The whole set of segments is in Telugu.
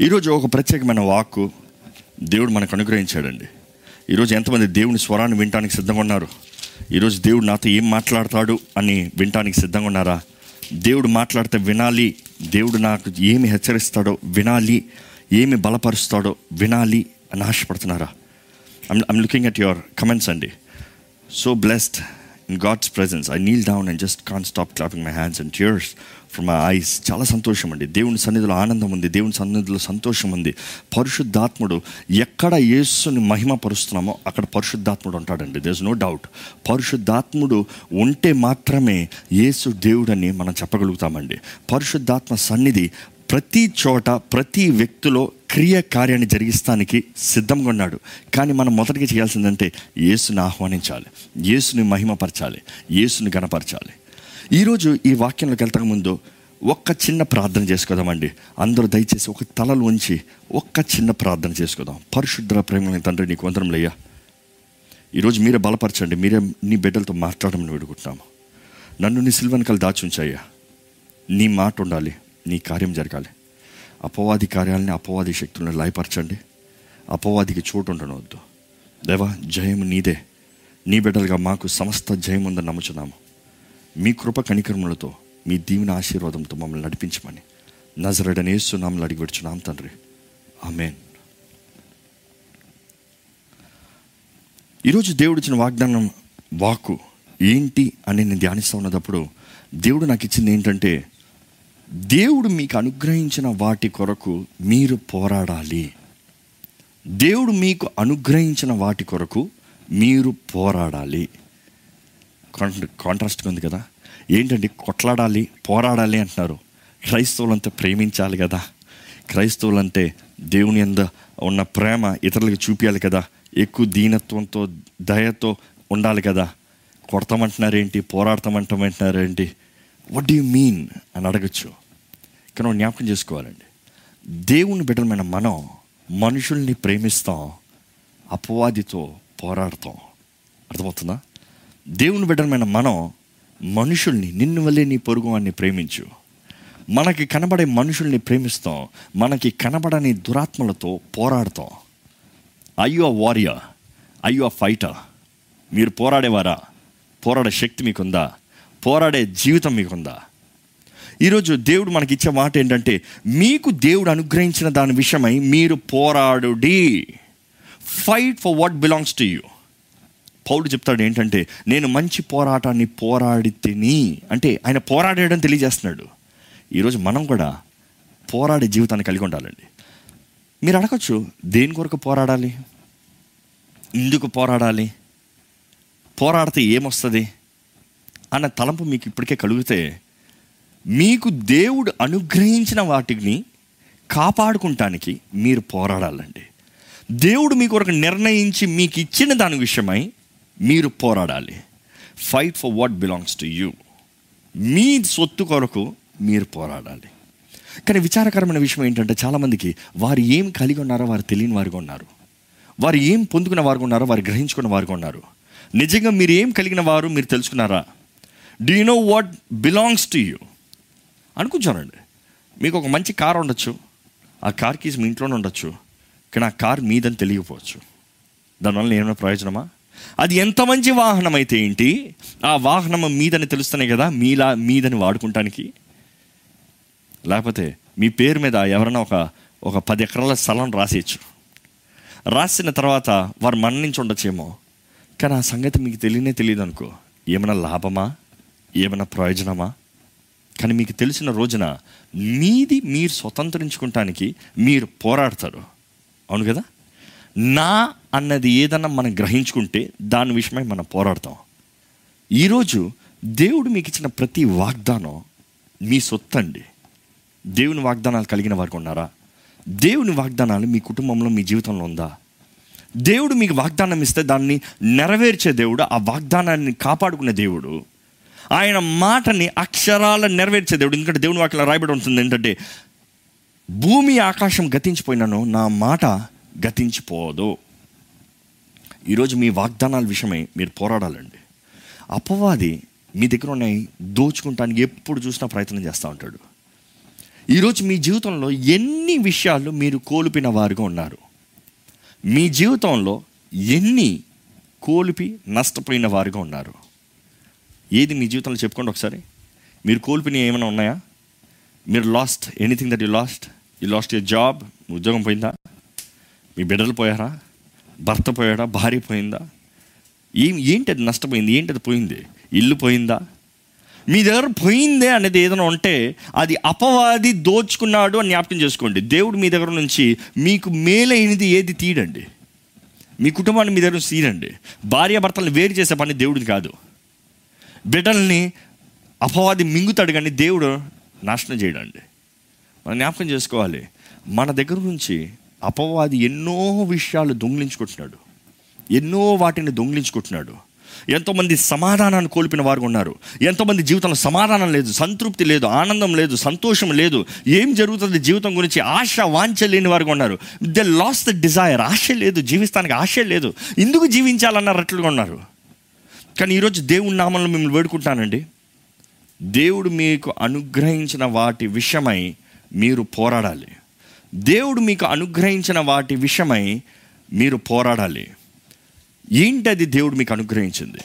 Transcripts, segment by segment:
ఈరోజు ఒక ప్రత్యేకమైన వాక్కు దేవుడు మనకు అనుగ్రహించాడండి. ఈరోజు ఎంతమంది దేవుని స్వరాన్ని వినటానికి సిద్ధంగా ఉన్నారు? ఈరోజు దేవుడు నాతో ఏం మాట్లాడతాడు అని వినటానికి సిద్ధంగా ఉన్నారా? దేవుడు మాట్లాడితే వినాలి. దేవుడు నాకు ఏమి హెచ్చరిస్తాడో వినాలి. ఏమి బలపరుస్తాడో వినాలి అని ఆశపడుతున్నారా? I'm looking at your comments అండి so blessed in God's presence I kneel down and just can't stop clapping my hands and tears from my eyes చాలా సంతోషం అండి. దేవుని సన్నిధిలో ఆనందం ఉంది. దేవుని సన్నిధిలో సంతోషం ఉంది. పరిశుద్ధాత్ముడు ఎక్కడ యేసుని మహిమ పరుస్తున్నామో అక్కడ పరిశుద్ధాత్ముడు ఉంటాడండి. దేస్ నో డౌట్ పరిశుద్ధాత్ముడు ఉంటే మాత్రమే యేసు దేవుడని మనం చెప్పగలుగుతామండి. పరిశుద్ధాత్మ సన్నిధి ప్రతి చోట ప్రతి వ్యక్తిలో క్రియ కార్యాన్ని జరిగిస్తానికి సిద్ధంగా ఉన్నాడు. కానీ మనం మొదటిగా చేయాల్సిందంటే యేసుని ఆహ్వానించాలి. యేసుని మహిమపరచాలి. యేసుని గణపరచాలి. ఈరోజు ఈ వాక్యంలోకి వెళ్తాక ముందు ఒక్క చిన్న ప్రార్థన చేసుకుందామండి. అందరూ దయచేసి ఒక తలలు ఉంచి ఒక్క చిన్న ప్రార్థన చేసుకుందాం. పరిశుద్ధ ప్రేమ తండ్రి నీకు వందరంలయ్యా ఈరోజు మీరే బలపరచండి. మీరే నీ బిడ్డలతో మాట్లాడమని వేడుకుంటున్నాము. నన్ను నీ సిల్వెనకలు దాచుంచాయ్యా. నీ మాట ఉండాలి. నీ కార్యం జరగాలి. అపవాది కార్యాలని అపవాది శక్తులను లయపరచండి. అపవాదికి చోటు ఉండనవద్దు దేవా జయం నీదే. నీ బిడ్డలుగా మాకు సమస్త జయం ఉందని నమ్ముచున్నాము. మీ కృప కనికరములతో మీ దీవెన ఆశీర్వాదంతో మమ్మల్ని నడిపించమని. నజరడనేసు నామలు అడిగి పెడుచున్నాం తండ్రి. ఆమెన్. ఈరోజు దేవుడు ఇచ్చిన వాగ్దానం వాక్కు ఏంటి అని నేను ధ్యానిస్తూ ఉన్నప్పుడు దేవుడు నాకు ఇచ్చింది ఏంటంటే దేవుడు మీకు అనుగ్రహించిన వాటి కొరకు మీరు పోరాడాలి. దేవుడు మీకు అనుగ్రహించిన వాటి కొరకు మీరు పోరాడాలి. కాంట్రాస్ట్గా ఉంది కదా. ఏంటండి? కొట్లాడాలి పోరాడాలి అంటున్నారు. క్రైస్తవులంతా ప్రేమించాలి కదా. క్రైస్తవులంటే దేవుని ఎంద ఉన్న ప్రేమ ఇతరులకు చూపించాలి కదా. ఎక్కువ దీనత్వంతో దయతో ఉండాలి కదా. కొడతామంటున్నారేంటి? పోరాడతామంటామంటున్నారేంటి? వాట్ డూ మీన్ అని అడగచ్చు. కానీ జ్ఞాపకం చేసుకోవాలండి. దేవుని బిడ్డలమైన మనం మనుషుల్ని ప్రేమిస్తాం అపవాదితో పోరాడతాం. అర్థమవుతుందా? దేవుని బిడ్డమైన మనం మనుషుల్ని నిన్ను వల్లే నీ పొరుగు వాడిని ప్రేమించు. మనకి కనబడే మనుషుల్ని ప్రేమిస్తాం. మనకి కనబడని దురాత్మలతో పోరాడతాం. అయ్యో వారియర్ అయ్యో ఫైటర్ మీరు పోరాడేవారా? పోరాడే శక్తి మీకుందా? పోరాడే జీవితం మీకుందా? ఈరోజు దేవుడు మనకి ఇచ్చే మాట ఏంటంటే మీకు దేవుడు అనుగ్రహించిన దాని విషయమై మీరు పోరాడుడి. Fight for what belongs to you పౌరుడు చెప్తాడు ఏంటంటే నేను మంచి పోరాటాన్ని పోరాడి తిని అంటే ఆయన పోరాడాడని తెలియజేస్తున్నాడు. ఈరోజు మనం కూడా పోరాడే జీవితాన్ని కలిగి ఉండాలండి. మీరు అడగచ్చు దేని కొరకు పోరాడాలి? ఎందుకు పోరాడాలి? పోరాడితే ఏమొస్తుంది? అన్న తలంపు మీకు ఇప్పటికే కలిగితే మీకు దేవుడు అనుగ్రహించిన వాటిని కాపాడుకుంటానికి మీరు పోరాడాలండి. దేవుడు మీ కొరకు నిర్ణయించి మీకు ఇచ్చిన దాని విషయమై మీరు పోరాడాలి. Fight for what belongs to you మీ సొత్తు కొరకు మీరు పోరాడాలి. కానీ విచారకరమైన విషయం ఏంటంటే చాలామందికి వారు ఏం కలిగి ఉన్నారో వారు తెలియని వారుగా ఉన్నారు. వారు ఏం పొందుకున్న వారుగా ఉన్నారో వారు గ్రహించుకున్న వారుగా ఉన్నారు. నిజంగా మీరు ఏం కలిగిన వారు మీరు తెలుసుకున్నారా? Do you know what belongs to you అనుకుంటానండి మీకు ఒక మంచి కార్ ఉండొచ్చు. ఆ కార్ కీస్ మీ ఇంట్లోనే ఉండొచ్చు. కానీ ఆ కార్ మీదని తెలియకపోవచ్చు. దానివల్ల ఏమైనా ప్రయోజనమా? అది ఎంత మంచి వాహనం అయితే ఏంటి? ఆ వాహనం మీదని తెలుస్తున్నాయి కదా మీలా మీదని వాడుకుంటానికి. లేకపోతే మీ పేరు మీద ఎవరైనా ఒక ఒక పది ఎకరాల స్థలం రాసేయచ్చు. రాసిన తర్వాత వారు మరణించి ఉండొచ్చేమో. కానీ ఆ సంగతి మీకు తెలియనే తెలియదు అనుకో ఏమైనా లాభమా? ఏమైనా ప్రయోజనమా? కానీ మీకు తెలిసిన రోజున మీది మీరు స్వతంత్రించుకుంటానికి మీరు పోరాడతారు. అవును కదా? నా అన్నది ఏదన్నా మనం గ్రహించుకుంటే దాని విషయమై మనం పోరాడతాం. ఈరోజు దేవుడు మీకు ఇచ్చిన ప్రతి వాగ్దానం మీ సొత్తు అండి దేవుని వాగ్దానాలు కలిగిన వారికి ఉన్నారా? దేవుని వాగ్దానాలు మీ కుటుంబంలో మీ జీవితంలో ఉందా? దేవుడు మీకు వాగ్దానం ఇస్తే దాన్ని నెరవేర్చే దేవుడు ఆ వాగ్దానాన్ని కాపాడుకునే దేవుడు. ఆయన మాటని అక్షరాల నెరవేర్చే దేవుడు. ఎందుకంటే దేవుని వాక్యం రాయబడి ఉంటుంది ఏంటంటే భూమి ఆకాశం గతించిపోయినాను నా మాట గతించిపోదు. ఈరోజు మీ వాగ్దానాల విషయమై మీరు పోరాడాలండి. అపవాది మీ దగ్గర ఉన్నాయి దోచుకుంటానికి ఎప్పుడు చూసినా ప్రయత్నం చేస్తూ ఉంటాడు. ఈరోజు మీ జీవితంలో ఎన్ని విషయాలు మీరు కోల్పిన వారుగా ఉన్నారు? మీ జీవితంలో ఎన్ని కోల్పి నష్టపోయిన వారుగా ఉన్నారు? ఏది మీ జీవితంలో చెప్పుకోండి ఒకసారి. మీరు కోల్పిన ఏమైనా ఉన్నాయా? మీరు lost anything that you lost you lost your job ఉద్యోగం పోయిందా? మీ బిడ్డలు పోయారా? భర్త పోయాడా? భార్య పోయిందా? ఏం ఏంటి అది నష్టపోయింది? ఏంటి అది పోయింది? ఇల్లు పోయిందా? మీ దగ్గర పోయిందే అనేది ఏదైనా ఉంటే అది అపవాది దోచుకున్నాడు అని జ్ఞాపకం చేసుకోండి. దేవుడు మీ దగ్గర నుంచి మీకు మేలైనది ఏది తీయడండి. మీ కుటుంబాన్ని మీ దగ్గర నుంచి తీయండి భార్య భర్తలను వేరు చేసే పని దేవుడిది కాదు. బిడ్డల్ని అపవాది మింగుతాడు కానీ దేవుడు నాశనం చేయడండి. మనం జ్ఞాపకం చేసుకోవాలి. మన దగ్గర నుంచి అపవాది ఎన్నో విషయాలు దొంగిలించుకుంటున్నాడు. ఎన్నో వాటిని దొంగిలించుకుంటున్నాడు. ఎంతోమంది సమాధానాన్ని కోల్పిన వారు ఉన్నారు. ఎంతోమంది జీవితంలో సమాధానం లేదు సంతృప్తి లేదు ఆనందం లేదు సంతోషం లేదు. ఏం జరుగుతుంది జీవితం గురించి? ఆశ వాంఛ లేని వారు ఉన్నారు. దే లాస్ ద డిజైర్ ఆశ లేదు జీవిస్తానికి ఆశ లేదు. ఎందుకు జీవించాలన్నారట్లుగా ఉన్నారు? కానీ ఈరోజు దేవుని నామంలో మిమ్మల్ని వేడుకుంటానండి దేవుడు మీకు అనుగ్రహించిన వాటి విషయమై మీరు పోరాడాలి. దేవుడు మీకు అనుగ్రహించిన వాటి విషయమై మీరు పోరాడాలి. ఏంటది దేవుడు మీకు అనుగ్రహించింది?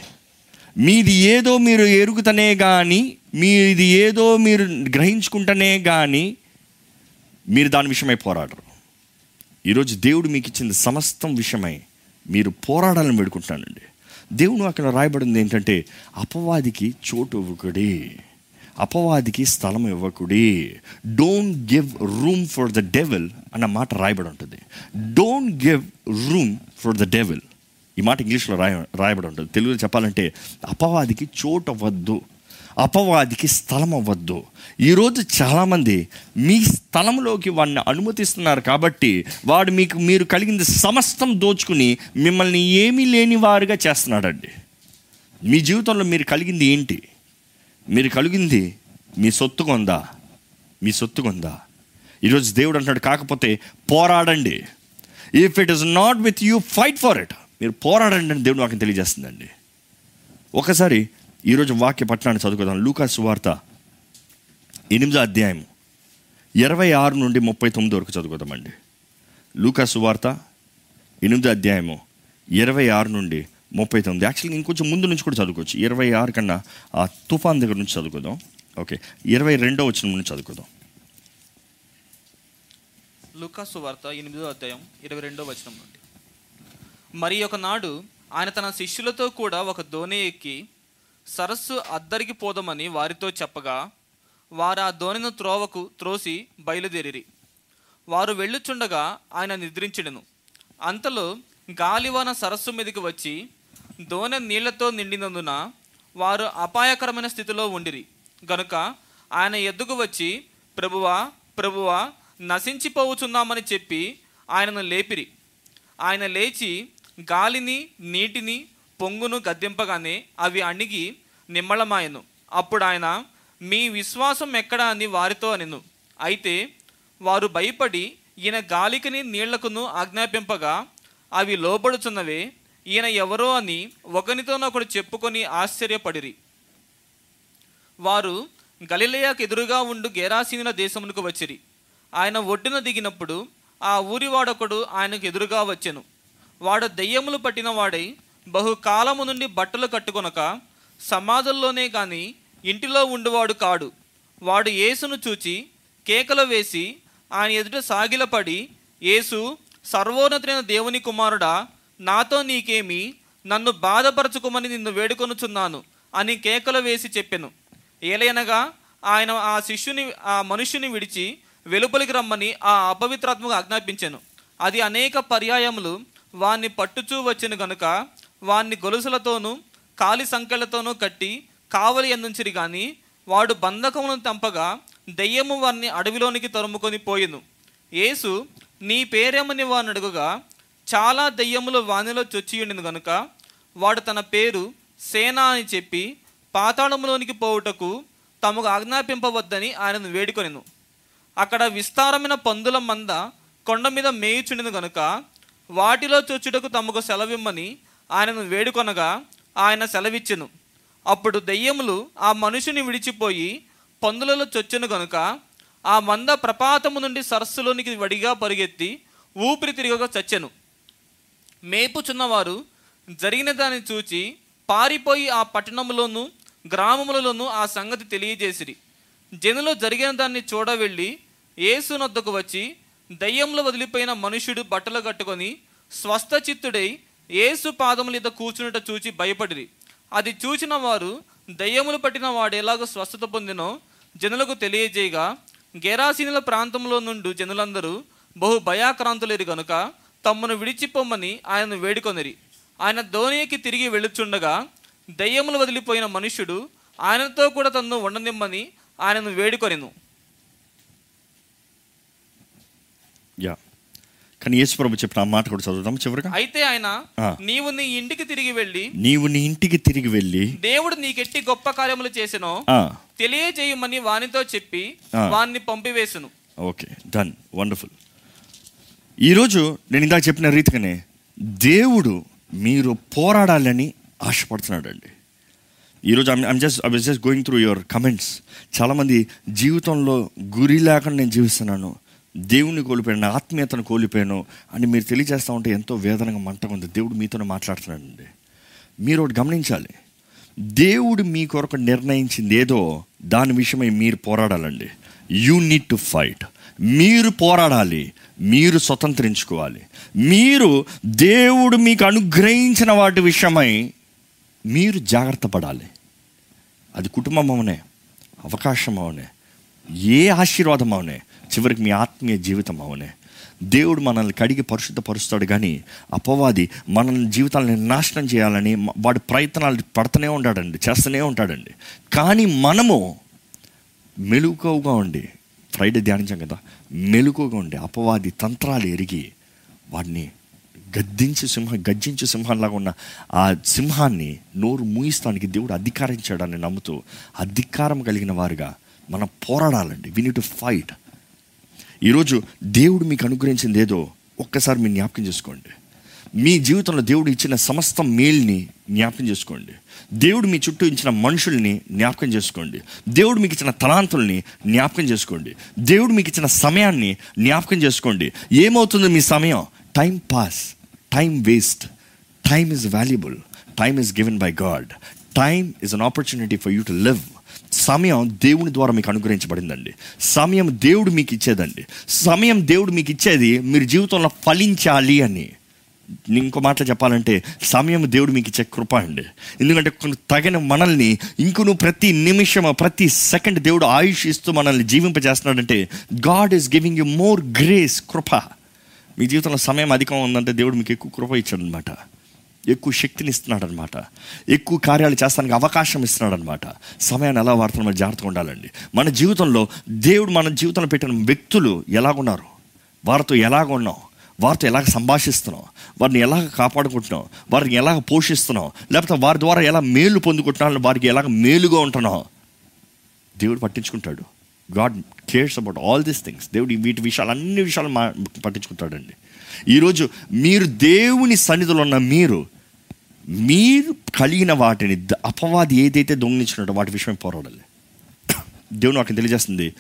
మీది ఏదో మీరు ఎరుగుతనే కానీ మీది ఏదో మీరు గ్రహించుకుంటనే కానీ మీరు దాని విషయమై పోరాడరు. ఈరోజు దేవుడు మీకు ఇచ్చిన సమస్తం విషయమై మీరు పోరాడాలని వేడుకుంటున్నానండి. దేవుడు అక్కడ రాయబడింది ఏంటంటే అపవాదికి చోటు ఒకడే అపవాదికి స్థలం ఇవ్వకుడి. Don't give room for the devil అన్న మాట రాయబడి ఉంటుంది. Don't give room for the devil ఈ మాట ఇంగ్లీష్లో రాయ రాయబడి ఉంటుంది. తెలుగులో చెప్పాలంటే అపవాదికి చోటు అవ్వద్దు. అపవాదికి స్థలం అవ్వద్దు. ఈరోజు చాలామంది మీ స్థలంలోకి వాడిని అనుమతిస్తున్నారు కాబట్టి వాడు మీకు మీరు కలిగింది సమస్తం దోచుకుని మిమ్మల్ని ఏమీ లేని వారుగా చేస్తున్నాడండి. మీ జీవితంలో మీరు కలిగింది ఏంటి? మీరు కలిగింది మీ సొత్తు కొందా మీ సొత్తు కొందా ఈరోజు దేవుడు అంటున్నాడు కాకపోతే పోరాడండి. If it is not with you fight for it మీరు పోరాడండి అని దేవుడు వాక్యం తెలియజేస్తుందండి. ఒకసారి ఈరోజు వాక్య పట్టణాన్ని చదువుకుందాం. లూకాస్ వార్త ఎనిమిదో అధ్యాయం ఇరవై ఆరు నుండి ముప్పై తొమ్మిది వరకు చదువుకుందామండి. లూకా వార్త ఎనిమిదో అధ్యాయము ఇరవై ఆరు నుండి ముప్పై తొమ్మిది యాక్చువల్గా ఇంకొంచెం ముందు నుంచి కూడా చదువుకోవచ్చు. ఇరవై ఆరు కన్నా ఆ తుఫాన్ దగ్గర నుంచి చదువుకుందాం. ఓకే ఇరవై రెండో వచ్చిన నుంచి చదువుకుందాం. లుకాసు వార్త ఎనిమిదో అధ్యాయం ఇరవై రెండో వచనం నుండి. మరి ఒకనాడు ఆయన తన శిష్యులతో కూడా ఒక దోణి ఎక్కి సరస్సు అద్దరికి పోదామని వారితో చెప్పగా వారు ఆ దోణిను త్రోవకు త్రోసి బయలుదేరిరి. వారు వెళ్ళుచుండగా ఆయన నిద్రించడను అంతలో గాలివాన సరస్సు మీదకి వచ్చి దోణ నీళ్ళతో నిండినందున వారు అపాయకరమైన స్థితిలో ఉండిరి. గనుక ఆయన ఎద్దుకు వచ్చి ప్రభువా ప్రభువా నశించిపోవుచున్నామని చెప్పి ఆయనను లేపిరి. ఆయన లేచి గాలిని నీటిని పొంగును గద్దెంపగానే అవి అణిగి నిమ్మళమాయను అప్పుడు ఆయన మీ విశ్వాసం ఎక్కడ? అని వారితో అనెను. అయితే వారు భయపడి ఈయన గాలికిని నీళ్ళకును ఆజ్ఞాపింపగా అవి లోబడుచున్నవే ఈయన ఎవరో అని ఒకనితోనొకడు చెప్పుకొని ఆశ్చర్యపడిరి. వారు గలిలయకు ఎదురుగా ఉండు గేరాసీనుల దేశమునకు వచ్చిరి. ఆయన ఒడ్డున దిగినప్పుడు ఆ ఊరివాడొకడు ఆయనకు ఎదురుగా వచ్చెను. వాడు దెయ్యములు పట్టిన వాడై బహుకాలము నుండి బట్టలు కట్టుకొనక సమాజంలోనే కానీ ఇంటిలో ఉండువాడు కాడు. వాడు యేసును చూచి కేకలు వేసి ఆయన ఎదుట సాగిలపడి యేసు సర్వోన్నతైన దేవుని కుమారుడా నాతో నీకేమి నన్ను బాధపరచుకోమని నిన్ను వేడుకొనుచున్నాను అని కేకలు వేసి చెప్పెను. ఏలయనగా ఆయన ఆ శిష్యుని ఆ మనుష్యుని విడిచి వెలుపలికి రమ్మని ఆ అపవిత్రాత్మకు ఆజ్ఞాపించాను. అది అనేక పర్యాయములు వాణ్ణి పట్టుచూ వచ్చిన గనుక వాణ్ణి గొలుసులతోనూ కాలి సంఖ్యలతోనూ కట్టి కావలి అందించిరి కానీ వాడు బంధకమును తంపగా దెయ్యము వారిని అడవిలోనికి తరుముకొని పోయిను. యేసు నీ పేరేమని వాడిని అడుగుగా చాలా దెయ్యములు వానిలో ఉండింది కనుక వాడు తన పేరు సేనా అని చెప్పి పాతాళములోనికి పోవుటకు తమకు ఆజ్ఞాపింపవద్దని ఆయనను వేడుకొనిను. అక్కడ విస్తారమైన పందుల మంద కొండ మీద మేయుచుండిన గనుక వాటిలో చొచ్చుటకు తమకు సెలవిమ్మని ఆయనను వేడుకొనగా ఆయన సెలవిచ్చెను. అప్పుడు దెయ్యములు ఆ మనుషుని విడిచిపోయి పందులలో చొచ్చును గనుక ఆ మంద ప్రపాతము నుండి సరస్సులోనికి వడిగా పరుగెత్తి ఊపిరి తిరిగగా చచ్చెను. మేపుచున్నవారు జరిగిన దాన్ని చూచి పారిపోయి ఆ పట్టణంలోనూ గ్రామములలోనూ ఆ సంగతి తెలియజేసిరి. జనులు జరిగిన దాన్ని చూడవెళ్ళి ఏసునొద్దకు వచ్చి దయ్యంలో వదిలిపోయిన మనుష్యుడు బట్టలు కట్టుకొని స్వస్థచిత్తుడై ఏసు పాదముల మీద కూర్చున్నట చూచి భయపడిరి. అది చూచిన వారు దయ్యములు పట్టిన వాడు ఎలాగో స్వస్థత పొందినో జనులకు తెలియజేయగా గెరాసీనుల ప్రాంతంలో నుండి జనులందరూ బహు భయాక్రాంతులేరు గనుక తమ్మును విడిచిపోమ్మని ఆయనను వేడుకొనిరి. ఆయన ధోనికి తిరిగి వెళ్ళుచుండగా దయ్యములు వదిలిపోయిన మనుష్యుడు ఆయనతో కూడా తన్ను ఉండనిమ్మని ఆయనను వేడుకొనిను. యా. కానీ యేసు ప్రభు చెప్పిన మాట కూడా చదువుదాం చివరిగా. అయితే ఆయన. నీవు నీ ఇంటికి తిరిగి వెళ్ళి నీవు నీ ఇంటికి తిరిగి వెళ్ళి దేవుడు నీకెట్టి గొప్ప కార్యములు చేసినో తెలియజేయమని వానితో చెప్పి. వాన్ని పంపివేసును. ఓకే. డన్. వండర్ఫుల్. ఈరోజు నేను ఇందాక చెప్పిన రీతిగానే దేవుడు మీరు పోరాడాలని ఆశపడుతున్నాడండి. ఈరోజు I'm just I was just going through your comments చాలామంది జీవితంలో గురి లేకుండా నేను జీవిస్తున్నాను. దేవుని కోల్పోయాను నా ఆత్మీయతను కోల్పోయాను అని మీరు తెలియజేస్తూ ఉంటే ఎంతో వేదనగా మంటగా ఉంది. దేవుడు మీతోనే మాట్లాడుతున్నాడండి. మీరు ఒకటి గమనించాలి. దేవుడు మీ కొరకు నిర్ణయించింది ఏదో దాని విషయమై మీరు పోరాడాలండి. యూ నీడ్ టు ఫైట్ మీరు పోరాడాలి. మీరు స్వతంత్రించుకోవాలి. మీరు దేవుడు మీకు అనుగ్రహించిన వాటి విషయమై మీరు జాగ్రత్త పడాలి. అది కుటుంబం అవునే అవకాశం అవునే ఏ ఆశీర్వాదం అవునే చివరికి మీ ఆత్మీయ జీవితం అవునే. దేవుడు మనల్ని కడిగి పరిశుద్ధపరుస్తాడు కానీ అపవాది మనల్ని జీవితాలని నాశనం చేయాలని వాడి ప్రయత్నాలు పడుతూనే ఉంటాడండి చేస్తూనే ఉంటాడండి. కానీ మనము మెలుకుగా ఉండి ఫ్రైడే ధ్యానించాం కదా. మెలుకుగా ఉండే అపవాది తంత్రాలు ఎరిగి వాడిని గద్దించి సింహం గర్జించి సింహంలాగా ఉన్న ఆ సింహాన్ని నోరు మూయిస్తానికి దేవుడు అధికారించాడని నమ్ముతూ అధికారం కలిగిన వారుగా మనం పోరాడాలండి. వీ నీ టు ఫైట్ ఈరోజు దేవుడు మీకు అనుగ్రహించింది ఏదో ఒక్కసారి మీరు జ్ఞాపకం చేసుకోండి. మీ జీవితంలో దేవుడు ఇచ్చిన సమస్త మేల్ని జ్ఞాపకం చేసుకోండి. దేవుడు మీ చుట్టూ ఇచ్చిన మనుషుల్ని జ్ఞాపకం చేసుకోండి. దేవుడు మీకు ఇచ్చిన తలాంతుల్ని జ్ఞాపకం చేసుకోండి. దేవుడు మీకు ఇచ్చిన సమయాన్ని జ్ఞాపకం చేసుకోండి. ఏమవుతుంది మీ సమయం? Time pass time waste time is valuable time is given by God time is an opportunity for you to live సమయం దేవుని ద్వారా మీకు అనుగ్రహించబడిందండి. సమయం దేవుడు మీకు ఇచ్చేదండి. సమయం దేవుడు మీకు ఇచ్చేది మీరు జీవితంలో ఫలించాలి అని. ఇంకో మాటలు చెప్పాలంటే సమయం దేవుడు మీకు ఇచ్చే కృప అండి. ఎందుకంటే కొన్ని తగిన మనల్ని ఇంకొను ప్రతి నిమిషం ప్రతి సెకండ్ దేవుడు ఆయుష్ ఇస్తూ మనల్ని జీవింపజేస్తున్నాడంటే God is giving you more grace కృప. మీ జీవితంలో సమయం అధికం ఉందంటే దేవుడు మీకు ఎక్కువ కృప ఇచ్చాడు అనమాట ఎక్కువ శక్తిని ఇస్తున్నాడు అనమాట ఎక్కువ కార్యాలు చేస్తానికి అవకాశం ఇస్తున్నాడు అనమాట సమయాన్ని ఎలా వాడుతున్నా జాగ్రత్తగా ఉండాలండి. మన జీవితంలో దేవుడు మన జీవితంలో పెట్టిన వ్యక్తులు ఎలాగున్నారు? వారితో ఎలాగ ఉన్నాం వారితో ఎలాగ సంభాషిస్తున్నాం వారిని ఎలాగ కాపాడుకుంటున్నాం వారిని ఎలాగ పోషిస్తున్నాం లేకపోతే వారి ద్వారా ఎలా మేలు పొందుకుంటున్నాం వారికి ఎలాగ మేలుగా ఉంటున్నాం దేవుడు పట్టించుకుంటాడు. God cares about all these things. దేవుడు వీటి విషయాలు అన్ని విషయాలు మా పట్టించుకుంటాడండి. ఈరోజు మీరు దేవుని సన్నిధిలో ఉన్న మీరు మీరు కలిగిన వాటిని అపవాది ఏదైతే దొంగిలించినట్టు వాటి విషయం పోరాడాలి? దేవుడు నాకు తెలియజేస్తుంది.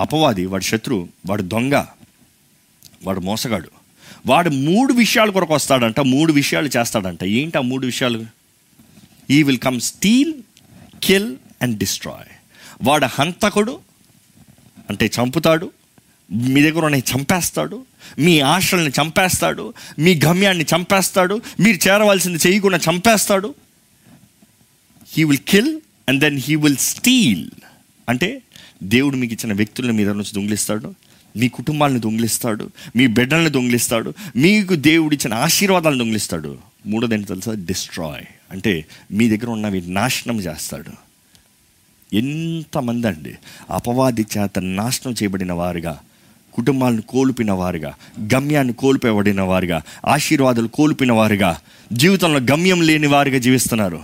అపవాది వాడి శత్రువు వాడు దొంగ వాడు మోసగాడు. వాడు మూడు విషయాల కొరకు వస్తాడంట మూడు విషయాలు చేస్తాడంట. ఏంటి ఆ మూడు విషయాలు? He will come steal kill and destroy వాడు హంతకుడు అంటే చంపుతాడు మీ దగ్గర ఉన్న చంపేస్తాడు మీ ఆశల్ని చంపేస్తాడు మీ గమ్యాన్ని చంపేస్తాడు మీరు చేరవలసింది చేయకుండా చంపేస్తాడు. He will kill and then he will steal అంటే దేవుడు మీకు ఇచ్చిన వ్యక్తులను మీద నుంచి దొంగిలిస్తాడు. మీ కుటుంబాలను దొంగిలిస్తాడు మీ బిడ్డలను దొంగిలిస్తాడు మీకు దేవుడు ఇచ్చిన ఆశీర్వాదాలను దొంగిలిస్తాడు. మూడోది ఏంటి తెలుసా? డిస్ట్రాయ్ అంటే మీ దగ్గర ఉన్నవి నాశనం చేస్తాడు. ఎంతమంది అండి అపవాది చేత నాశనం చేయబడిన వారుగా కుటుంబాలను కోల్పోయిన వారుగా గమ్యాన్ని కోల్పోబడిన వారుగా ఆశీర్వాదాలు కోల్పోయిన వారుగా జీవితంలో గమ్యం లేని వారుగా జీవిస్తున్నారు.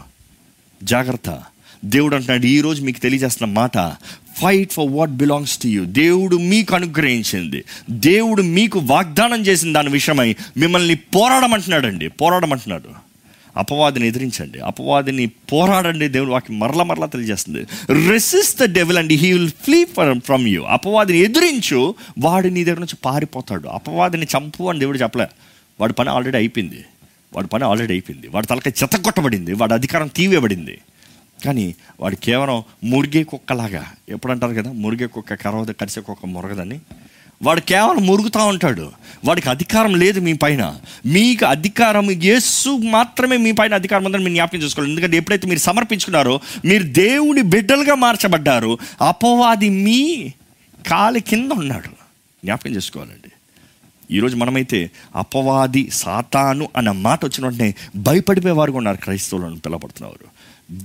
జాగ్రత్త. దేవుడు అంటున్నాడు ఈరోజు మీకు తెలియజేస్తున్న మాట fight for what belongs to you దేవుడు మీకు అనుగ్రహించింది. దేవుడు మీకు వాగ్దానం చేసిన దాని విషయమై మిమ్మల్ని పోరాడమంటున్నాడండి. పోరాడమంటున్నాడు. అపవాదిని ఎదిరించండి. అపవాదిని పోరాడండి. దేవుడు వాకి మరల మరలా తెలియజేస్తుంది. Resist the devil and he will flee from you అపవాదిని ఎదిరించు వాడు నీ దగ్గర నుంచి పారిపోతాడు. అపవాదిని చంపు అని దేవుడు చెప్పలే. వాడి పని ఆల్రెడీ అయిపోయింది. వాడి పని ఆల్రెడీ అయిపోయింది. వాడి తలకాయ చెత్తగొట్టబడింది వాడి అధికారం తీవేయబడింది కానీ వాడు కేవలం మురిగే కుక్కలాగా. ఎప్పుడంటారు కదా? మురిగే కుక్క కరవదు కరిసే కుక్క మురగదని. వాడు కేవలం మురుగుతూ ఉంటాడు. వాడికి అధికారం లేదు మీ పైన. మీకు అధికారం యేసు మాత్రమే మీ పైన అధికారం ఉందని మీరు జ్ఞాపకం చేసుకోవాలి. ఎందుకంటే ఎప్పుడైతే మీరు సమర్పించుకున్నారో మీరు దేవుని బిడ్డలుగా మార్చబడ్డారు అపవాది మీ కాలి కింద ఉన్నాడు. జ్ఞాపకం చేసుకోవాలండి. ఈరోజు మనమైతే అపవాది సాతాను అన్న మాట వచ్చిన వెంటనే భయపడిపోయేవారు ఉన్నారు. క్రైస్తవులను పిలవబడుతున్నారు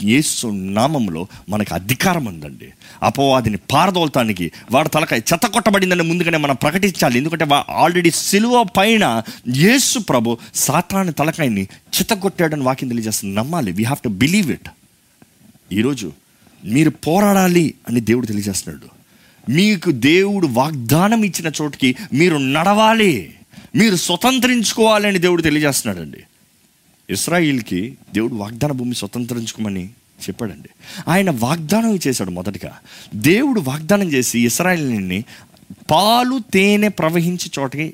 యేసు నామంలో మనకు అధికారం ఉందండి. అపవాదిని పారదోలటానికి వాడు తలకాయ చెత్త కొట్టబడిందని ముందుగానే మనం ప్రకటించాలి. ఎందుకంటే ఆల్రెడీ సిలువ పైన యేసు ప్రభు సాతాను తలకాయని చిత్తగొట్టాడని వాకింగ్ తెలియజేస్తుంది. నమ్మాలి. We have to believe it ఈరోజు మీరు పోరాడాలి అని దేవుడు తెలియజేస్తున్నాడు. మీకు దేవుడు వాగ్దానం ఇచ్చిన చోటుకి మీరు నడవాలి. మీరు స్వతంత్రించుకోవాలి అని దేవుడు తెలియజేస్తున్నాడండి. ఇస్రాయిల్కి దేవుడు వాగ్దాన భూమి స్వతంత్రించుకోమని చెప్పాడండి. ఆయన వాగ్దానం చేశాడు మొదటగా. దేవుడు వాగ్దానం చేసి ఇస్రాయిల్ని పాలు తేనె ప్రవహించే చోటకి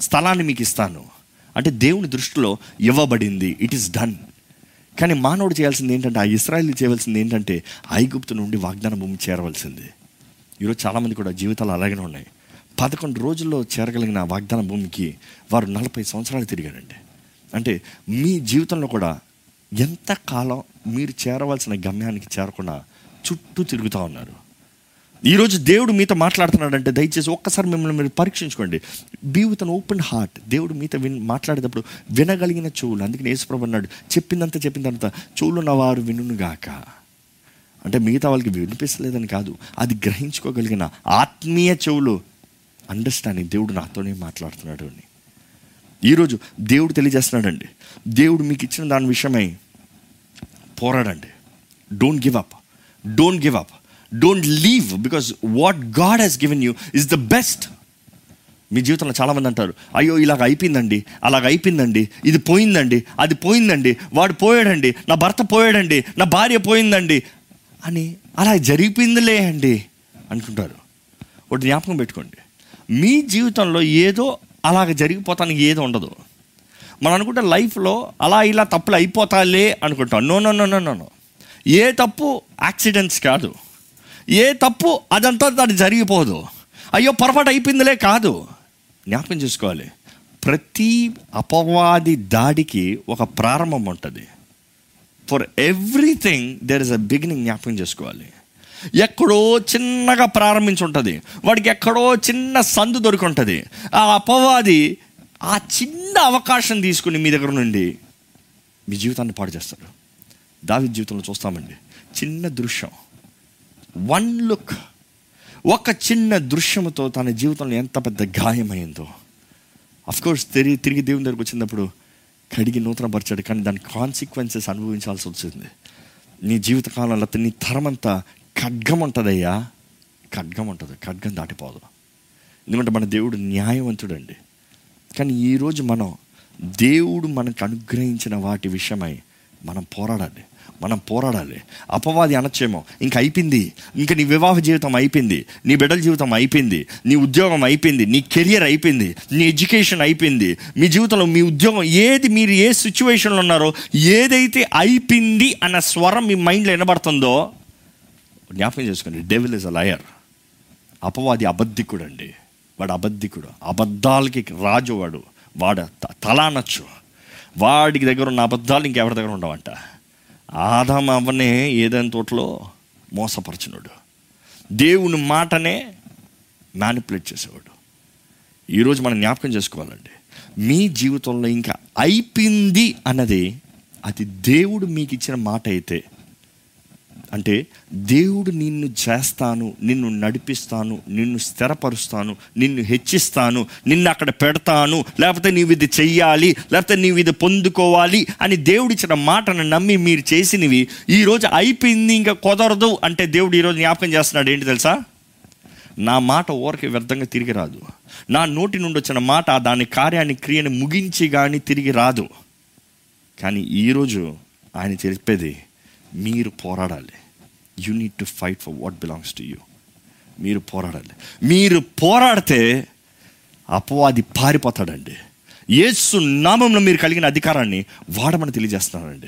స్థలాన్ని మీకు ఇస్తాను. అంటే దేవుని దృష్టిలో ఇవ్వబడింది. ఇట్ ఈస్ డన్ కానీ మానవుడు చేయాల్సింది ఏంటంటే ఆ ఇస్రాయిల్ చేయవలసింది ఏంటంటే ఐగుప్తు నుండి వాగ్దాన భూమి చేరవలసింది. ఈరోజు చాలామంది కూడా జీవితాలు అలాగనే ఉన్నాయి. పదకొండు రోజుల్లో చేరగలిగిన వాగ్దాన భూమికి వారు నలభై సంవత్సరాలు తిరిగారండి. అంటే మీ జీవితంలో కూడా ఎంత కాలం మీరు చేరవలసిన గమ్యానికి చేరకుండా చుట్టూ తిరుగుతూ ఉన్నారు? ఈరోజు దేవుడు మీతో మాట్లాడుతున్నాడంటే దయచేసి ఒక్కసారి మిమ్మల్ని మీరు పరీక్షించుకోండి. Be with an open heart దేవుడు మీతో విన్ మాట్లాడేటప్పుడు వినగలిగిన చెవులు. అందుకని యేసుప్రభు అన్నాడు చెప్పిందంత చెప్పిందంత చెవులు ఉన్నవారు వినుగాక అంటే మిగతా వాళ్ళకి వినిపిస్తలేదని కాదు అది గ్రహించుకోగలిగిన ఆత్మీయ చెవులు. అండర్స్టాండింగ్ దేవుడు నాతోనే మాట్లాడుతున్నాడు అని. ఈరోజు దేవుడు తెలియజేస్తున్నాడండి. దేవుడు మీకు ఇచ్చిన దాని విషయమై పోరాడండి. Don't give up don't give up don't leave because what God has given you is the best మీ జీవితంలో చాలామంది అంటారు అయ్యో ఇలాగ అయిపోయిందండి అలాగ అయిపోయిందండి ఇది పోయిందండి అది పోయిందండి వాడు పోయాడండి నా భర్త పోయాడండి నా భార్య పోయిందండి అని అలా జరిగిపోయిందిలే అండి అనుకుంటారు ఒకటి జ్ఞాపకం పెట్టుకోండి. మీ జీవితంలో ఏదో అలాగ జరిగిపోతానికి ఏది ఉండదు. మనం అనుకుంటే లైఫ్లో అలా ఇలా తప్పులు అయిపోతాలే అనుకుంటాం. No no no no no no. ఏ తప్పు యాక్సిడెంట్స్ కాదు. ఏ తప్పు అదంతా దాన్ని జరిగిపోదు. అయ్యో పొరపాటు అయిపోయిందిలే కాదు. జ్ఞాపకం చేసుకోవాలి. ప్రతి అపవాది దాడికి ఒక ప్రారంభం ఉంటుంది. For everything there is a beginning జ్ఞాపకం చేసుకోవాలి. ఎక్కడో చిన్నగా ప్రారంభించి ఉంటుంది వాడికి ఎక్కడో చిన్న సందు దొరికి ఉంటుంది ఆ అపవాది ఆ చిన్న అవకాశం తీసుకుని మీ దగ్గర నుండి మీ జీవితాన్ని పాడు చేస్తాడు. దావి జీవితంలో చూస్తామండి. చిన్న దృశ్యం. వన్ లుక్ ఒక చిన్న దృశ్యముతో తన జీవితంలో ఎంత పెద్ద గాయమైందో. కోర్స్ తిరిగి తిరిగి దేవుని దగ్గరకు వచ్చినప్పుడు కడిగి నూతనపరిచాడు కానీ దాని కాన్సిక్వెన్సెస్ అనుభవించాల్సి వచ్చింది. నీ జీవితకాలంలో నీ తరమంతా ఖడ్గం ఉంటుందయ్యా. ఖడ్గం ఉంటుంది. ఖడ్గం దాటిపోదు. ఎందుకంటే మన దేవుడు న్యాయవంతుడండి. కానీ ఈరోజు మనం దేవుడు మనకు అనుగ్రహించిన వాటి విషయమై మనం పోరాడాలి. మనం పోరాడాలి. అపవాది అనొచ్చేమో. ఇంక అయిపోయింది. ఇంక నీ వివాహ జీవితం అయిపోయింది. నీ బిడ్డల జీవితం అయిపోయింది. నీ ఉద్యోగం అయిపోయింది. నీ కెరియర్ అయిపోయింది. నీ ఎడ్యుకేషన్ అయిపోయింది. మీ జీవితంలో మీ ఉద్యోగం ఏది మీరు ఏ సిచ్యువేషన్లో ఉన్నారో ఏదైతే అయిపోయింది అన్న స్వరం మీ మైండ్లో వినబడుతుందో జ్ఞాపకం చేసుకోండి డెవిల్ ఇస్ అ లయర్. అపవాది అబద్ధికుడు అండి వాడు అబద్ధికుడు. అబద్ధాలకి రాజు వాడు. వాడు త- తల అనొచ్చు వాడికి దగ్గర ఉన్న అబద్ధాలు ఇంకెవరి దగ్గర ఉండవంట. ఆదాం అవ్వనే ఏదైనా తోటలో మోసపరచినాడు. దేవుని మాటనే మ్యానిపులేట్ చేసేవాడు. ఈరోజు మనం జ్ఞాపకం చేసుకోవాలండి. మీ జీవితంలో ఇంకా అయిపోయింది అన్నది అది దేవుడు మీకు ఇచ్చిన మాట అయితే అంటే దేవుడు నిన్ను చేస్తాను నిన్ను నడిపిస్తాను నిన్ను స్థిరపరుస్తాను నిన్ను హెచ్చిస్తాను నిన్ను అక్కడ పెడతాను లేకపోతే నీవు ఇది చెయ్యాలి లేకపోతే నీవు ఇది పొందుకోవాలి అని దేవుడు ఇచ్చిన మాటను నమ్మి మీరు చేసినవి ఈరోజు అయిపోయింది ఇంకా కుదరదు అంటే దేవుడు ఈరోజు జ్ఞాపకం చేస్తున్నాడు. ఏంటి తెలుసా? నా మాట ఊరికి వ్యర్థంగా తిరిగి రాదు. నా నోటి నుండి వచ్చిన మాట దాని కార్యాన్ని క్రియని ముగించి కానీ తిరిగి రాదు. కానీ ఈరోజు ఆయన చెప్పేది మీరు పోరాడాలి. You need to fight for what belongs to you మీరు పోరాడాలి. మీరు పోరాడితే అపవాది పారిపోతాడండి. యేసు నామంలో మీరు కలిగిన అధికారాన్ని వాడమని తెలియజేస్తున్నానండి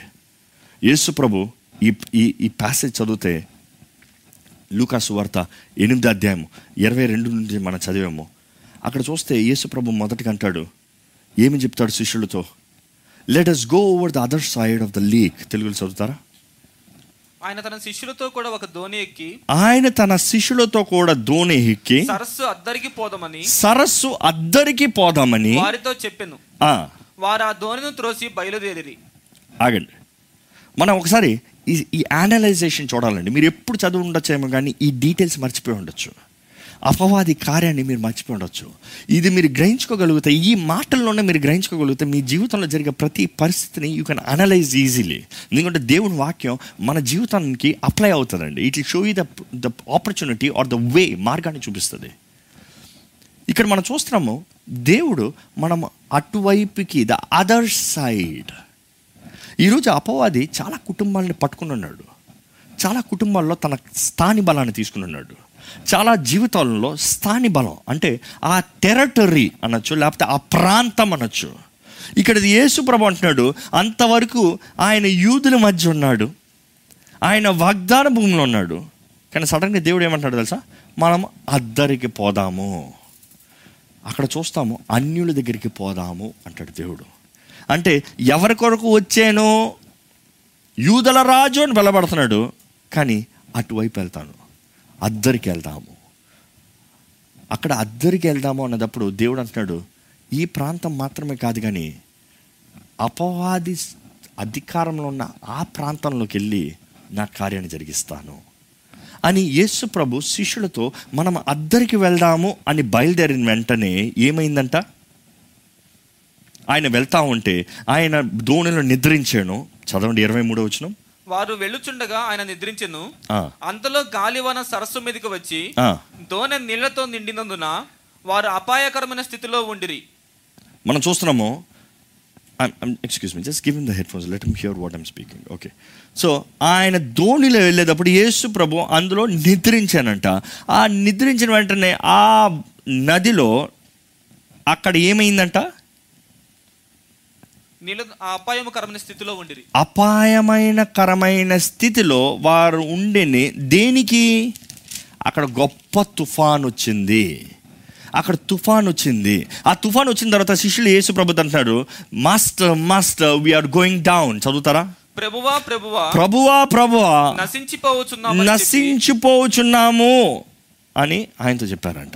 యేసు ప్రభు ఈ ఈ ఈ ప్యాసేజ్ చదివితే లూకాసు వార్త ఎనిమిది అధ్యాయం ఇరవై రెండు నుంచి మనం చదివాము. అక్కడ చూస్తే యేసు ప్రభు మొదటిగా అంటాడు ఏమి చెప్తాడు శిష్యులతో? Let us go over the other side of the lake తెలుగులో చదువుతారా? ఆయన తన శిష్యులతో కూడా ఒక దోణి ఎక్కి ఆయన తన శిష్యులతో కూడా దోణి ఎక్కి సరస్సు అద్దరికి పోదమని సరస్సు అద్దరికి పోదామని వారితో చెప్పెను. ఆ, వారు ఆ దోణిని త్రోసి బయలుదేరి ఆగండి. మనం ఒకసారి ఈ ఈ అనలైజేషన్ చూడాలండి. మీరు ఎప్పుడు చదువు ఉండొచ్చేమో కానీ ఈ డీటెయిల్స్ మర్చిపోయి ఉండొచ్చు. అపవాది కార్యాన్ని మీరు మర్చిపోయి ఉండొచ్చు ఇది మీరు గ్రహించుకోగలిగితే ఈ మాటల్లోనే మీరు గ్రహించుకోగలిగితే మీ జీవితంలో జరిగే ప్రతి పరిస్థితిని యూ కెన్ అనలైజ్ ఈజీలీ ఎందుకంటే దేవుని వాక్యం మన జీవితానికి అప్లై అవుతుందండి. It show you the the opportunity or the way మార్గాన్ని చూపిస్తుంది. ఇక్కడ మనం చూస్తున్నాము దేవుడు మనం అటువైపుకి ద అదర్ సైడ్ ఈరోజు అపవాది చాలా కుటుంబాలని పట్టుకుని ఉన్నాడు. చాలా కుటుంబాల్లో తన స్థాని బలాన్ని తీసుకుని ఉన్నాడు. చాలా జీవితాలలో స్థాని బలం అంటే ఆ టెరటరీ అనొచ్చు లేకపోతే ఆ ప్రాంతం అనొచ్చు. ఇక్కడ యేసు ప్రభు అంటున్నాడు అంతవరకు ఆయన యూదుల మధ్య ఉన్నాడు ఆయన వాగ్దాన భూమిలో ఉన్నాడు. కానీ సడన్గా దేవుడు ఏమంటాడు తెలుసా? మనం అద్దరికి పోదాము. అక్కడ చూస్తాము అన్యుల దగ్గరికి పోదాము అంటాడు దేవుడు. అంటే ఎవరి కొరకు వచ్చానో యూదల రాజు అని పిలబడుతున్నాడు కానీ అటువైపు వెళ్తాను. అద్దరికి వెళ్దాము. అక్కడ అద్దరికి వెళ్దాము అన్నదప్పుడు దేవుడు అంటున్నాడు ఈ ప్రాంతం మాత్రమే కాదు కానీ అపవాది అధికారంలో ఉన్న ఆ ప్రాంతంలోకి వెళ్ళి నా కార్యాన్ని జరిగిస్తాను అని యేసు ప్రభు శిష్యులతో మనం అద్దరికి వెళ్దాము అని బయలుదేరిన వెంటనే ఏమైందంట? ఆయన వెళ్తా ఉంటే ఆయన దోణిలో నిద్రించాను. చదవండి ఇరవై మూడో వచ్చినాం వారు వెళ్ళుచుండగా ఆయన నిద్రించెను. అంతలో గాలివాన సరస్సు మీదకి వచ్చి దోణె నీళ్ళతో నిండినందున వారు అపాయకరమైన స్థితిలో ఉండిరి. మనం చూస్తున్నాము. Excuse me just give the headphones let hear what I'm speaking okay so ఆయన ధోనిలో వెళ్ళేటప్పుడు యేసు ప్రభు అందులో నిద్రించానంట. ఆ నిద్రించిన వెంటనే ఆ నదిలో అక్కడ ఏమైందంట? అపాయకరమైన స్థితిలో ఉండిరి. అపాయమైన కరమైన స్థితిలో వారు ఉండేని దేనికి? అక్కడ గొప్ప తుఫాన్ వచ్చింది. అక్కడ తుఫాన్ వచ్చింది. ఆ తుఫాన్ వచ్చిన తర్వాత శిష్యులు యేసు ప్రభు అంటున్నాడు master master we're going down చదువుతారా? ప్రభువా ప్రభువా ప్రభువా ప్రభువా నశించిపోవచ్చున్నామని చెప్పి నశించిపోచున్నాము అని ఆయనతో చెప్పారంట.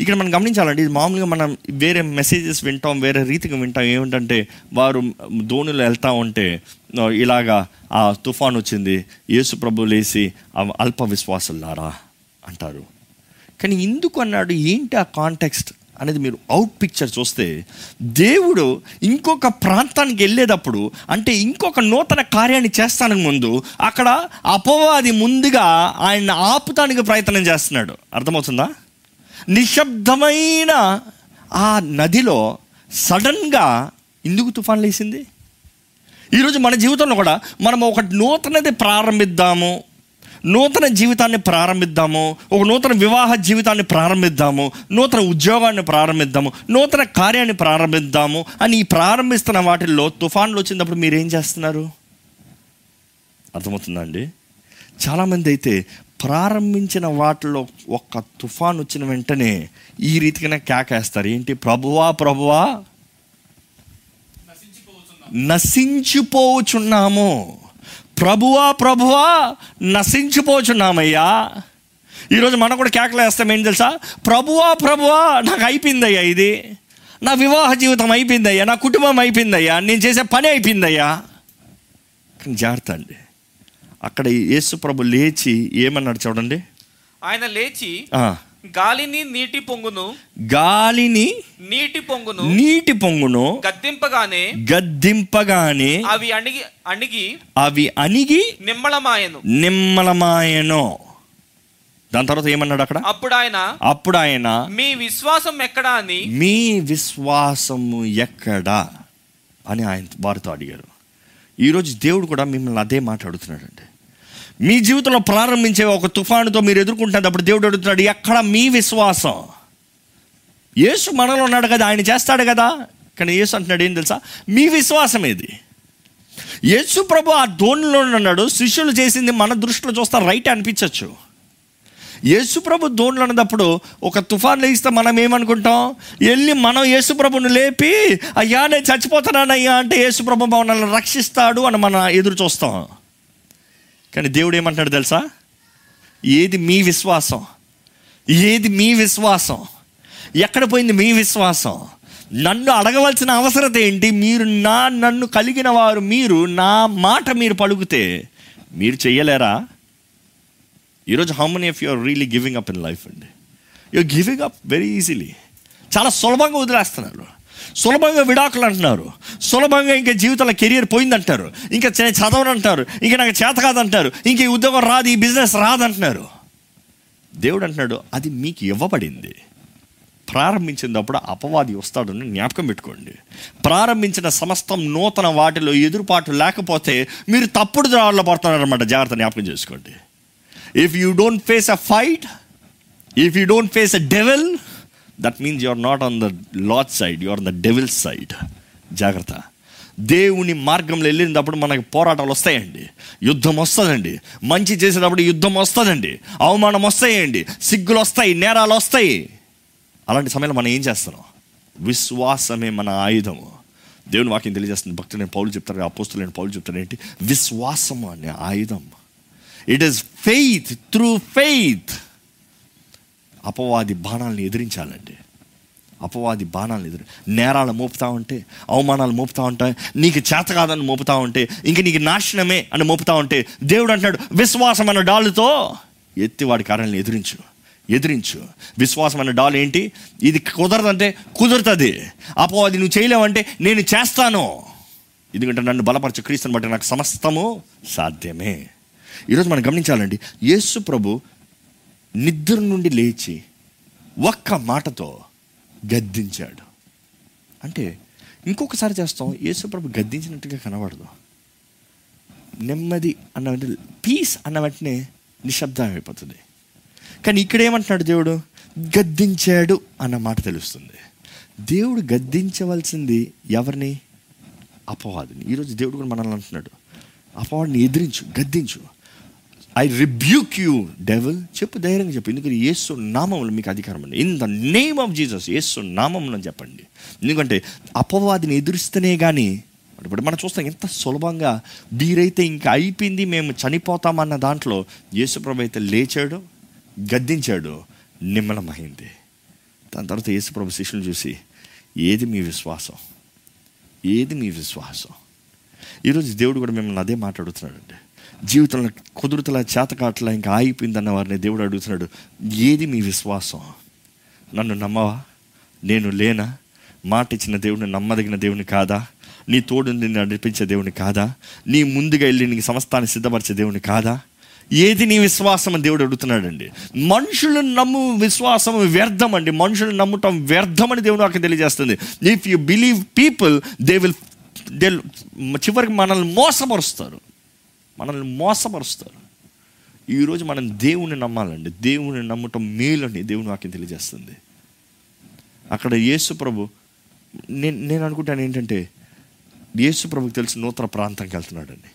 ఇక్కడ మనం గమనించాలండి ఇది మామూలుగా మనం వేరే మెసేజెస్ వింటాం వేరే రీతిగా వింటాం. ఏమిటంటే వారు ధోనిలో వెళ్తా ఉంటే ఇలాగా ఆ తుఫాన్ వచ్చింది యేసు ప్రభు లేసి అల్ప విశ్వాసులారా అంటారు. కానీ ఎందుకు అన్నాడు ఏంటి ఆ కాంటెక్స్ట్ అనేది మీరు అవుట్ పిక్చర్ చూస్తే దేవుడు ఇంకొక ప్రాంతానికి వెళ్ళేటప్పుడు అంటే ఇంకొక నూతన కార్యాన్ని చేస్తానికి ముందు అక్కడ అపవాది ముందుగా ఆయన ఆపుతానికి ప్రయత్నం చేస్తున్నాడు. అర్థమవుతుందా? నిశ్శబ్దమైన ఆ నదిలో సడన్గా ఎందుకు తుఫాన్ లేసింది. ఈరోజు మన జీవితంలో కూడా మనం ఒక నూతనది ప్రారంభిద్దాము నూతన జీవితాన్ని ప్రారంభిద్దాము ఒక నూతన వివాహ జీవితాన్ని ప్రారంభిద్దాము నూతన ఉద్యోగాన్ని ప్రారంభిద్దాము నూతన కార్యాన్ని ప్రారంభిద్దాము అని ఈ ప్రారంభిస్తున్న వాటిల్లో తుఫాన్లు వచ్చినప్పుడు మీరు ఏం చేస్తున్నారు? అర్థమవుతుందా అండి? చాలామంది అయితే ప్రారంభించిన వాటిలో ఒక్క తుఫాన్ వచ్చిన వెంటనే ఈ రీతిగానే కేకేస్తారు. ఏంటి? ప్రభువా ప్రభువా నశించిపోచున్నాము. ప్రభువా ప్రభువా నశించిపోచున్నామయ్యా. ఈరోజు మనం కూడా కేకలు వేస్తాం. ఏం తెలుసా? ప్రభువా ప్రభువా నాకు అయిపోయిందయ్యా ఇది. నా వివాహ జీవితం అయిపోయిందయ్యా. నా కుటుంబం అయిపోయిందయ్యా. నేను చేసే పని అయిపోయిందయ్యా. కానీ జాగ్రత్త అండి. అక్కడ యేసు ప్రభు లేచి ఏమన్నాడు చూడండి? ఆయన లేచి గాలిని నీటి పొంగును గాలిని నీటి పొంగును నీటి పొంగును గద్దింపగానే గద్దింపగానే అవి అణిగి అణిగి అవి అణిగి నిమ్మళమాయను నిమ్మలమాయను. దాని తర్వాత ఏమన్నాడు అక్కడ? అప్పుడు ఆయన అప్పుడు ఆయన మీ విశ్వాసం ఎక్కడా అని మీ విశ్వాసము ఎక్కడా అని ఆయన వారితో అడిగారు. ఈరోజు దేవుడు కూడా మిమ్మల్ని అదే మాట అడుగుతున్నాడండి. మీ జీవితంలో ప్రారంభించే ఒక తుఫానుతో మీరు ఎదుర్కొంటున్నప్పుడు దేవుడు అడుగుతున్నాడు ఎక్కడ మీ విశ్వాసం? యేసు మనలో ఉన్నాడు కదా ఆయన చేస్తాడు కదా? కానీ యేసు అంటున్నాడు ఏం తెలుసా? మీ విశ్వాసం ఏది? యేసు ప్రభు ఆ ధోనిలో ఉన్నాడు శిష్యులు చేసింది మన దృష్టిలో చూస్తా రైట్ అనిపించవచ్చు యేసుప్రభు ధోనిలో ఉన్నప్పుడు ఒక తుఫాన్ లేస్తే మనం ఏమనుకుంటాం? వెళ్ళి మనం యేసుప్రభుని లేపి అయ్యా నేను చచ్చిపోతున్నానయ్యా అంటే యేసుప్రభు మనల్ని రక్షిస్తాడు అని మనం ఎదురు చూస్తాం. కానీ దేవుడు ఏమంటాడు తెలుసా? ఏది మీ విశ్వాసం? ఏది మీ విశ్వాసం? ఎక్కడ పోయింది మీ విశ్వాసం? నన్ను అడగవలసిన అవసరత ఏంటి? మీరు నా నన్ను కలిగిన వారు మీరు నా మాట మీరు పలుకుతే మీరు చేయలేరా? ఈరోజు how many of you're really giving up in life అండి? You're giving up very easily చాలా సులభంగా వదిలేస్తున్నారు. సులభంగా విడాకులు అంటున్నారు. సులభంగా ఇంకా జీవితంలో కెరియర్ పోయిందంటారు. ఇంకా చే- చదవనంటారు ఇంకా నాకు చేత కాదంటారు. ఇంక ఈ ఉద్యోగం రాదు ఈ బిజినెస్ రాదంటున్నారు. దేవుడు అంటున్నాడు అది మీకు ఇవ్వబడింది. ప్రారంభించినప్పుడు అపవాది వస్తాడని జ్ఞాపకం పెట్టుకోండి. ప్రారంభించిన సమస్తం నూతన వాటిలో ఎదురుపాటు లేకపోతే మీరు తప్పుడు దారిలో పడుతున్నారన్నమాట జాగ్రత్త జ్ఞాపకం చేసుకోండి. If you don't face a fight if you don't face a devil that means you are not on the Lord side you are the devil side జాగ్రత్త. దేవుని మార్గంలో వెళ్ళినప్పుడు మనకి పోరాటాలు వస్తాయండి. యుద్ధం వస్తుందండి. మంచి చేసేటప్పుడు యుద్ధం వస్తుందండి. అవమానం వస్తాయండి. సిగ్గులు వస్తాయి నేరాలు వస్తాయి. అలాంటి సమయంలో మనం ఏం చేస్తున్నాం? విశ్వాసమే మన ఆయుధము. దేవుని వాక్యం తెలియజేస్తుంది. భక్తులు నేను పౌలు చెప్తారు అపోస్తులు నేను పౌలు చెప్తారు ఏంటి? విశ్వాసము అనే ఆయుధం. It is faith through faith అపవాది బాణాలను ఎదిరించాలండి అపవాది బాణాలను ఎదురు నేరాలు మోపుతా ఉంటే అవమానాలు మోపుతా ఉంటాయి నీకు చేత కాదని మోపుతా ఉంటే ఇంక నీకు నాశనమే అని మోపుతా ఉంటే దేవుడు అంటున్నాడు విశ్వాసం అన్న డాలుతో ఎత్తి వాడి కార్యాలను ఎదిరించు. ఎదిరించు. విశ్వాసం అన్న డాల్ ఏంటి? ఇది కుదరదంటే కుదురుతుంది. అపవాది నువ్వు చేయలేవంటే నేను చేస్తాను. ఎందుకంటే నన్ను బలపరచు క్రీస్తుని బట్టి నాకు సమస్తము సాధ్యమే. ఈరోజు మనం గమనించాలండి యేసు ప్రభు నిద్ర నుండి లేచి ఒక్క మాటతో గద్దించాడు. అంటే ఇంకొకసారి చేస్తాం యేసుప్రభు గద్దించినట్టుగా కనబడదు. నెమ్మది అన్న వెంటనే పీస్ అన్న వెంటనే నిశ్శబ్దం అయిపోతుంది. కానీ ఇక్కడ ఏమంటున్నాడు దేవుడు? గద్దించాడు అన్న మాట తెలుస్తుంది. దేవుడు గద్దించవలసింది ఎవరిని? అపవాదిని. ఈరోజు దేవుడు కూడా మనల్ని అంటున్నాడు. అపవాడిని ఎదిరించు గద్దించు. ఐ రిబ్యూక్ యూ డెవల్ చెప్పు ధైర్యంగా చెప్పు. ఎందుకంటే యేసు నామంలో మీకు అధికారం ఉంది. In the name of Jesus యేసు నామంలో చెప్పండి. ఎందుకంటే అపవాదిని ఎదురిస్తేనే కానీ ఇప్పుడు మనం చూస్తాం ఎంత సులభంగా వీరైతే ఇంకా అయిపోయింది మేము చనిపోతామన్న దాంట్లో యేసుప్రభు అయితే లేచాడు గద్దించాడు నిమ్మలమైంది దాని తర్వాత యేసుప్రభు శిష్యులు చూసి ఏది మీ విశ్వాసం? ఏది మీ విశ్వాసం? ఈరోజు దేవుడు కూడా మిమ్మల్ని అదే మాట్లాడుతున్నాడండి. జీవితంలో కుదురుతల చేతకాటలా ఇంకా ఆగిపోయిందన్న వారిని దేవుడు అడుగుతున్నాడు ఏది మీ విశ్వాసం? నన్ను నమ్మవా? నేను లేనా? మాట ఇచ్చిన దేవుడిని నమ్మదగిన దేవుని కాదా? నీ తోడు నిన్ను నడిపించే దేవుని కాదా? నీ ముందుగా వెళ్ళి నీ సమస్తాన్ని సిద్ధపరిచే దేవుని కాదా? ఏది నీ విశ్వాసం అని దేవుడు అడుగుతున్నాడండి. మనుషులు నమ్ము విశ్వాసం వ్యర్థం అండి. మనుషులు నమ్మటం వ్యర్థం అని దేవుడు నాకు తెలియజేస్తుంది if you believe people they will they చివరికి మనల్ని మోసపరుస్తారు. మనల్ని మోసపరుస్తారు. ఈరోజు మనం దేవుని నమ్మాలండి. దేవుని నమ్మటం మేలని దేవుని వాక్యం తెలియజేస్తుంది. అక్కడ యేసు ప్రభు నేను నేను అనుకుంటాను ఏంటంటే యేసు ప్రభుకి తెలిసి నూతన ప్రాంతంకి వెళ్తున్నాడండి.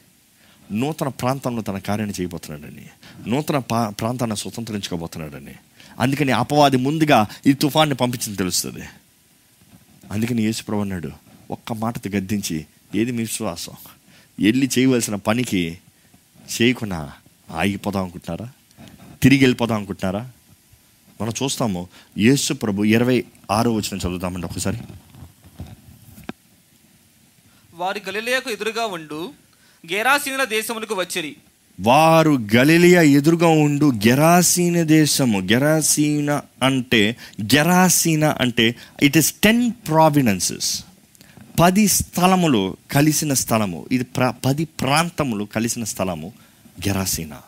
నూతన ప్రాంతంలో తన కార్యాన్ని చేయబోతున్నాడని నూతన ప్రాంతాన్ని స్వతంత్రించుకోబోతున్నాడని అందుకని అపవాది ముందుగా ఈ తుఫాన్ని పంపించింది తెలుస్తుంది. అందుకని యేసుప్రభు అన్నాడు ఒక్క మాటతో గద్దించి ఏది మీ విశ్వాసం? వెళ్ళి చేయవలసిన పనికి చేయకుండా ఆగిపోదాం అనుకుంటున్నారా? తిరిగి వెళ్ళిపోదాం అనుకుంటున్నారా? మనం చూస్తాము. యేసు ప్రభు ఇరవై ఆరో వచ్చిన చదువుతామండి ఒకసారి. వారి గలిలయకు ఎదురుగా ఉండు గేరాసీనుల దేశములకు వచ్చిరి. వారు గలిలియా ఎదురుగా ఉండు గెరాసీన దేశము గెరాసీన అంటే గెరాసీన అంటే ఇట్ ఇస్ టెన్ ప్రావినెన్సెస్ పది స్థలములు కలిసిన స్థలము ఇది ప్ర పది ప్రాంతములు కలిసిన స్థలము గెరాసీనా.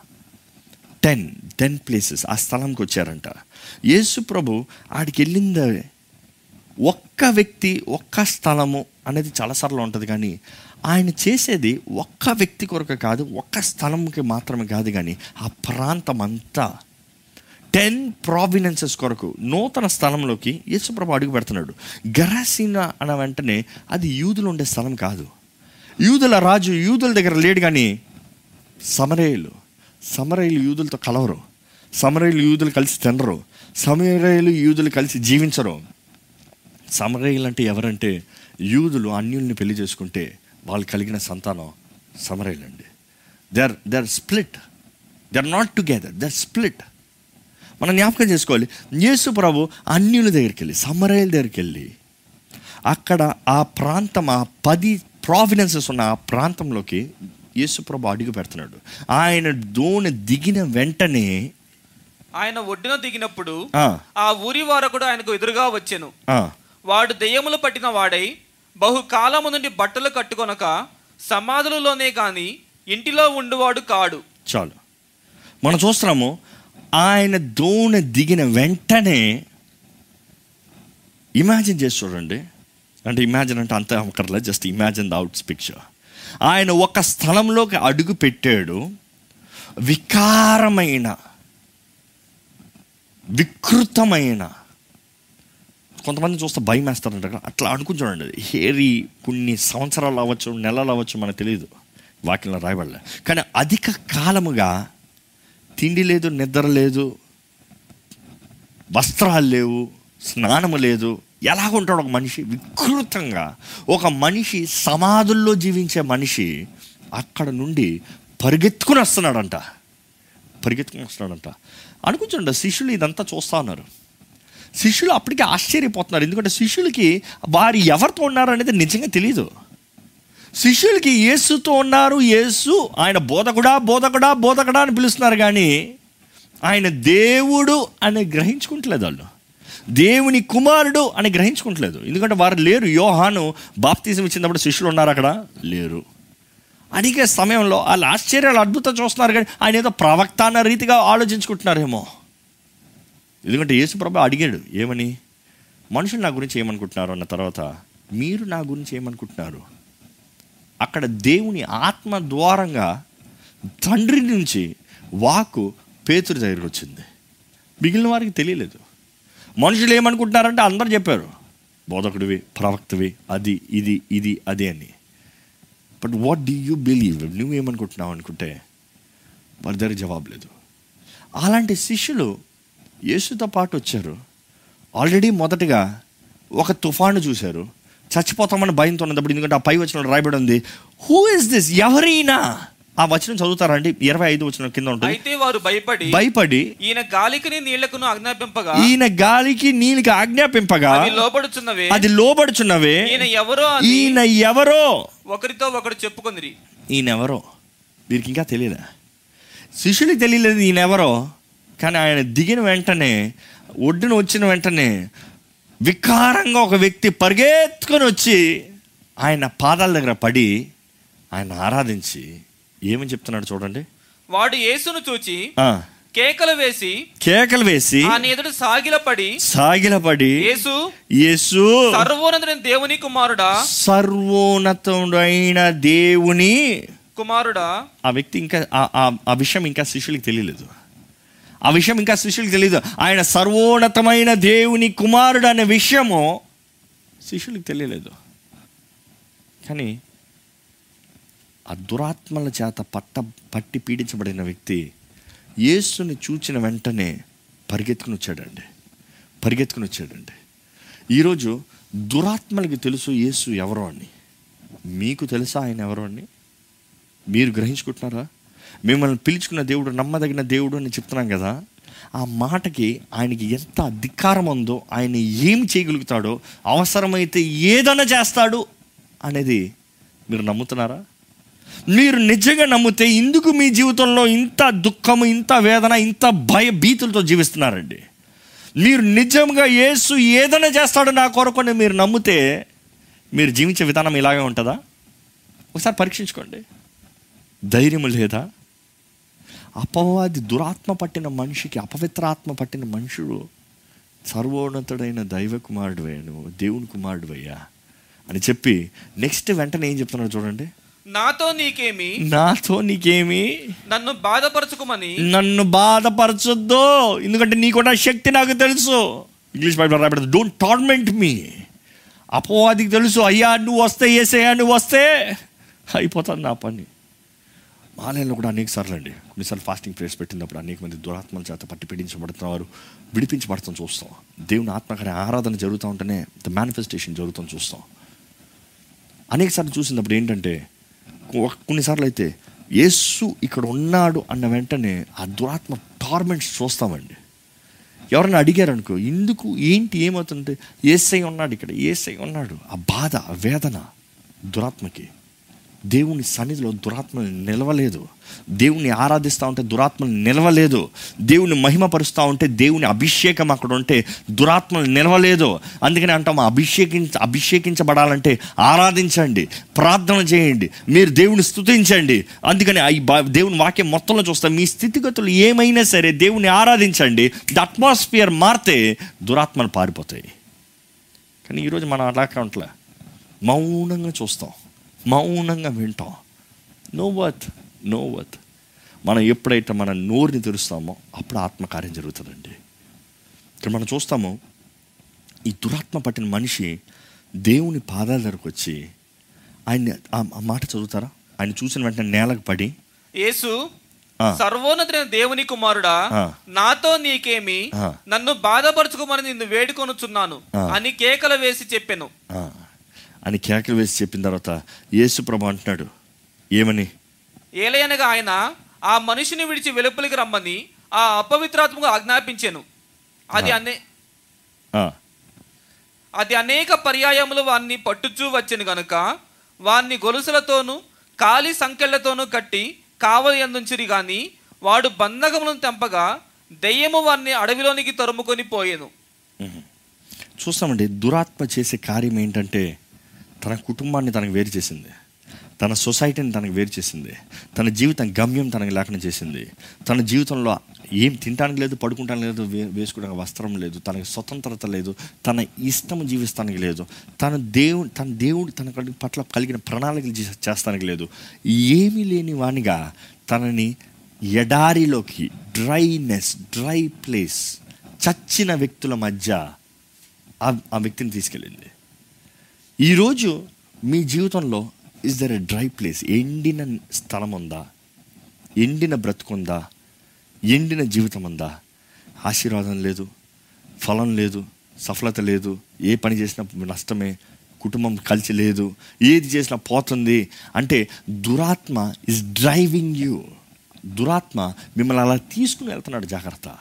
టెన్ టెన్ ప్లేసెస్ ఆ స్థలంకి వచ్చారంట. యేసు ప్రభు ఆడికి వెళ్ళింది ఒక్క వ్యక్తి ఒక్క స్థలము అనేది చాలాసార్లు ఉంటుంది కానీ ఆయన చేసేది ఒక్క వ్యక్తి కొరకు కాదు ఒక్క స్థలంకి మాత్రమే కాదు కానీ ఆ ప్రాంతం అంతా టెన్ ప్రావినెన్సెస్ కొరకు నూతన స్థలంలోకి యేసుప్రభు అడుగు పెడుతున్నాడు. గరాసీన అన్న వెంటనే అది యూదులు ఉండే స్థలం కాదు. యూదుల రాజు యూదుల దగ్గర లేడు కానీ సమరేయులు సమరయులు యూదులతో కలవరు. సమరయులు యూదులు కలిసి తినరు. సమరయులు యూదులు కలిసి జీవించరు. సమరయులు అంటే ఎవరంటే యూదులు అన్యుల్ని పెళ్ళి చేసుకుంటే వాళ్ళు కలిగిన సంతానం సమరయులు అండి they are they are split they are not together they are split మనం జ్ఞాపకం చేసుకోవాలి. యేసు ప్రభు అన్యుల దగ్గరికి వెళ్ళి సమరయుల దగ్గరికి వెళ్ళి అక్కడ ఆ ప్రాంతం ఆ పది ప్రావిడెన్సెస్ ఉన్న ఆ ప్రాంతంలోకి యేసు ప్రభు అడుగు పెడుతున్నాడు. ఆయన దోణి దిగిన వెంటనే ఆయన ఒడ్డున దిగినప్పుడు ఆ, ఊరి వారకుడు ఆయనకు ఎదురుగా వచ్చెను. వాడు దెయ్యములు పట్టిన వాడై బహుకాలము నుండి బట్టలు కట్టుకొనక సమాధులలోనే కాని ఇంటిలో ఉండువాడు కాడు. చాలు. మనం చూస్తున్నాము ఆయన దోణి దిగిన వెంటనే ఇమాజిన్ చేసి చూడండి. అంటే ఇమాజిన్ అంటే అంత అక్కర్లేదు just imagine the outs picture. ఆయన ఒక స్థలంలోకి అడుగు పెట్టాడు. వికారమైన వికృతమైన. కొంతమంది చూస్తే భయం వేస్తారంట అట్లా అనుకుని చూడండి హేరీ కొన్ని సంవత్సరాలు అవ్వచ్చు నెలలు అవ్వచ్చు మనకు తెలియదు వాక్యంలో రాయబడలే. కానీ అధిక కాలముగా తిండి లేదు నిద్ర లేదు వస్త్రాలు లేవు స్నానము లేదు. ఎలాగ ఉంటాడు ఒక మనిషి వికృతంగా. ఒక మనిషి సమాధుల్లో జీవించే మనిషి అక్కడ నుండి పరిగెత్తుకుని వస్తున్నాడంట. పరిగెత్తుకుని వస్తున్నాడంట. అనుకుంటుండ శిష్యులు ఇదంతా చూస్తా ఉన్నారు. శిష్యులు అప్పటికే ఆశ్చర్యపోతున్నారు. ఎందుకంటే శిష్యులకి వారు ఎవరితో ఉన్నారనేది నిజంగా తెలియదు శిష్యులకి యేసుతో ఉన్నారు యేసు ఆయన బోధకుడా బోధకుడా బోధకుడా అని పిలుస్తున్నారు కానీ ఆయన దేవుడు అని గ్రహించుకుంటలేదు వాళ్ళు. దేవుని కుమారుడు అని గ్రహించుకుంటలేదు. ఎందుకంటే వారు లేరు. యోహాను బాప్తీసం ఇచ్చినప్పుడు శిష్యులు ఉన్నారు అక్కడ? లేరు. అడిగే సమయంలో వాళ్ళు ఆశ్చర్యాలు అద్భుతం చూస్తున్నారు కానీ ఆయన ఏదో ప్రవక్త అన్న రీతిగా ఆలోచించుకుంటున్నారేమో. ఎందుకంటే యేసుప్రభు అడిగాడు ఏమని? మనుషులు నా గురించి ఏమనుకుంటున్నారు? అన్న తర్వాత మీరు నా గురించి ఏమనుకుంటున్నారు? అక్కడ దేవుని ఆత్మ ద్వారంగా తండ్రి నుంచి వాకు పేతురు దగ్గరికి వచ్చింది. మిగిలిన వారికి తెలియలేదు. మనుషులు ఏమనుకుంటున్నారంటే అందరు చెప్పారు బోధకుడివి ప్రవక్తవి అది ఇది ఇది అది అని. But what do you believe నువ్వేమనుకుంటున్నావు అనుకుంటే వారి దగ్గర జవాబు లేదు. అలాంటి శిష్యులు యేసుతో పాటు వచ్చారు. ఆల్రెడీ మొదటగా ఒక తుఫాను చూశారు. చచ్చిపోతామని భయంతో ఉన్నప్పుడు ఎందుకంటే ఆ పై వచనంలో రాయబడి ఉంది. హూ ఇస్ దిస్ ఎవరైనా? ఆ వచనం చదువుతారండి ఇరవై ఐదు వచనం కింద ఉంటుంది. అయితే వారు భయపడి భయపడి ఈయన గాలికిని నీళ్ళకును ఆజ్ఞాపింపగా? ఈయన గాలికి నీళ్ళకి ఆజ్ఞాపింపగా అవి లోబడుచున్నవే. అది లోబడుచున్నవే. ఈయన ఎవరో ఈయన ఎవరో? ఒకరితో ఒకడు చెప్పుకుందిరి. ఈయన ఎవరో? వీరికి ఇంకా తెలియదా శిష్యుడికి తెలియలేదు ఈయన ఎవరో? కానీ ఆయన దిగిన వెంటనే ఒడ్డున వచ్చిన వెంటనే వికారంగా ఒక వ్యక్తి పరిగెత్తుకొని వచ్చి ఆయన పాదాల దగ్గర పడి ఆయన ఆరాధించి ఏమని చెప్తున్నాడు చూడండి. వాడు యేసును చూచి కేకలు వేసి కేకలు వేసి ఆయన ఎదుట సాగిలపడి సాగిలపడి యేసు యేసు సర్వోన్నతుడైన దేవుని కుమారుడా. సర్వోన్నతుడైన దేవుని కుమారుడా. ఆ వ్యక్తి ఇంకా ఆ విషయం ఇంకా శిష్యులకు తెలియలేదు. ఆ విషయం ఇంకా శిష్యులకు తెలియదు ఆయన సర్వోన్నతమైన దేవుని కుమారుడు అనే విషయము శిష్యులకు తెలియలేదు. కానీ ఆ దురాత్మల చేత పట్ట పట్టి పీడించబడిన వ్యక్తి యేసుని చూచిన వెంటనే పరిగెత్తుకుని వచ్చాడండి పరిగెత్తుకుని వచ్చాడండి ఈరోజు దురాత్మలకి తెలుసు యేసు ఎవరో అని. మీకు తెలుసా ఆయన ఎవరో అని? మీరు గ్రహించుకుంటున్నారా? మిమ్మల్ని పిలుచుకున్న దేవుడు నమ్మదగిన దేవుడు అని చెప్తున్నాం కదా ఆ మాటకి ఆయనకి ఎంత అధికారం ఉందో ఆయన ఏం చేయగలుగుతాడో అవసరమైతే ఏదైనా చేస్తాడు అనేది మీరు నమ్ముతున్నారా? మీరు నిజంగా నమ్మితే ఇందుకు మీ జీవితంలో ఇంత దుఃఖము ఇంత వేదన ఇంత భయ భీతులతో జీవిస్తున్నారండి. మీరు నిజంగా యేసు ఏదైనా చేస్తాడో నా కొరకు అని మీరు నమ్మితే మీరు జీవించే విధానం ఇలాగే ఉంటుందా? ఒకసారి పరీక్షించుకోండి. ధైర్యం లేదా? అపవాది దురాత్మ పట్టిన మనిషికి అపవిత్రాత్మ పట్టిన మనుషుడు సర్వోన్నతుడైన దైవ కుమారుడువయ్యా నువ్వు దేవుని కుమారుడువయ్యా అని చెప్పి నెక్స్ట్ వెంటనే ఏం చెప్తున్నాడు చూడండి? నాతో నీకేమి? నాతో నీకేమి? నన్ను బాధపరచుకోమని? నన్ను బాధపరచొద్దు. ఎందుకంటే నీకున్న శక్తి నాకు తెలుసు. ఇంగ్లీష్ బైబిల్ రాబడింది డోంట్ టార్మెంట్ మీ అపోవాదికి తెలుసు అయ్యా నువ్వు వస్తే ఏసయ్యా నువ్వు వస్తే అయిపోతుంది నా పని. ఆలయంలో కూడా అనేక సార్లు అండి కొన్నిసార్లు ఫాస్టింగ్ ప్రేస్ పెట్టినప్పుడు అనేక మంది దురాత్మల చేత పట్టి పీడించబడుతున్నారు విడిపించబడతాం చూస్తాం. దేవుని ఆత్మకార్య ఆరాధన జరుగుతూ ఉంటేనే ద మేనిఫెస్టేషన్ జరుగుతాం చూస్తాం. అనేక సార్లు చూసినప్పుడు ఏంటంటే కొన్నిసార్లు అయితే యేసు ఇక్కడ ఉన్నాడు అన్న వెంటనే ఆ దురాత్మ టార్మెంట్స్ చూస్తామండి. ఎవరైనా అడిగారు అనుకో ఎందుకు? ఏంటి? ఏమవుతుంటే ఏసై ఉన్నాడు ఇక్కడ ఏసై ఉన్నాడు. ఆ బాధ ఆ వేదన దురాత్మకి. దేవుని సన్నిధిలో దురాత్మ నిలవలేదు. దేవుని ఆరాధిస్తూ ఉంటే దురాత్మలు నిలవలేదు. దేవుని మహిమపరుస్తూ ఉంటే దేవుని అభిషేకం అక్కడ ఉంటే దురాత్మలు నిలవలేదు. అందుకని అంటాం అభిషేకించ అభిషేకించబడాలంటే ఆరాధించండి ప్రార్థన చేయండి మీరు దేవుని స్తుతించండి. అందుకని ఈ దేవుని వాక్యం మొత్తంలో చూస్తాం మీ స్థితిగతులు ఏమైనా సరే దేవుని ఆరాధించండి ద అట్మాస్ఫియర్ మారితే దురాత్మలు పారిపోతాయి. కానీ ఈరోజు మనం అలా కావట్లే. మౌనంగా చూస్తాం. మౌనంగా వింటాం నో వర్త్ నో వర్త్ మనం ఎప్పుడైతే మన నోరుని తెరుస్తామో అప్పుడు ఆత్మకార్యం జరుగుతుందండి ఇక్కడ మనం చూస్తాము ఈ దురాత్మ పట్టిన మనిషి దేవుని పాదాల దగ్గరకు వచ్చి ఆయన ఆ- మాట చదువుతారా ఆయన చూసిన వెంటనే నేలకు పడి యేసు. సర్వోన్నతుడైన దేవుని కుమారుడా. నాతో నీకేమి. నన్ను బాధపరచుకోమని నిన్ను వేడుకొనుచున్నాను. అని కేకలు వేసి చెప్పాను అని కేకలు వేసి చెప్పిన తర్వాత యేసు ప్రభు అంటున్నాడు ఏమని? ఏలయనగా ఆయన ఆ మనిషిని విడిచి వెలుపలికి రమ్మని ఆ అపవిత్రాత్మకు ఆజ్ఞాపించాను. అది. అనే అది అనేక పర్యాయములు వాన్ని పట్టుచూ వచ్చెను గనుక వాన్ని గొలుసులతోనూ కాలి సంకెళ్ళతోనూ కట్టి కావలి అందుంచిరి గాని వాడు బంధకములను తెంపగా దెయ్యము వాన్ని అడవిలోనికి తరుముకొని పోయేను. చూస్తామండి దురాత్మ చేసే కార్యం ఏంటంటే తన కుటుంబాన్ని తనకు వేరు చేసింది. తన సొసైటీని తనకు వేరు చేసింది. తన జీవితం గమ్యం తనకు లేకుండా చేసింది. తన జీవితంలో ఏం తినడానికి లేదు పడుకుంటానికి లేదు వే వేసుకోవడానికి వస్త్రం లేదు తనకి స్వతంత్రత లేదు తన ఇష్టం జీవిస్తానికి లేదు తన దేవుడు తన దేవుడు తన పట్ల కలిగిన ప్రణాళికలు చేస్తానికి లేదు. ఏమీ లేని వానిగా తనని ఎడారిలోకి డ్రైనెస్ డ్రై ప్లేస్ చచ్చిన వ్యక్తుల మధ్య ఆ వ్యక్తిని తీసుకెళ్ళింది. ఈరోజు మీ జీవితంలో is there a dry place ఎండిన స్థలం ఉందా? ఎండిన బ్రతుకుందా ఎండిన జీవితం ఉందా? ఆశీర్వాదం లేదు ఫలం లేదు సఫలత లేదు ఏ పని చేసినా నష్టమే కుటుంబం కలిసి లేదు ఏది చేసినా పోతుంది. అంటే దురాత్మ ఇస్ డ్రైవింగ్ యూ దురాత్మ మిమ్మల్ని అలా తీసుకుని వెళ్తున్నాడు జాగ్రత్త.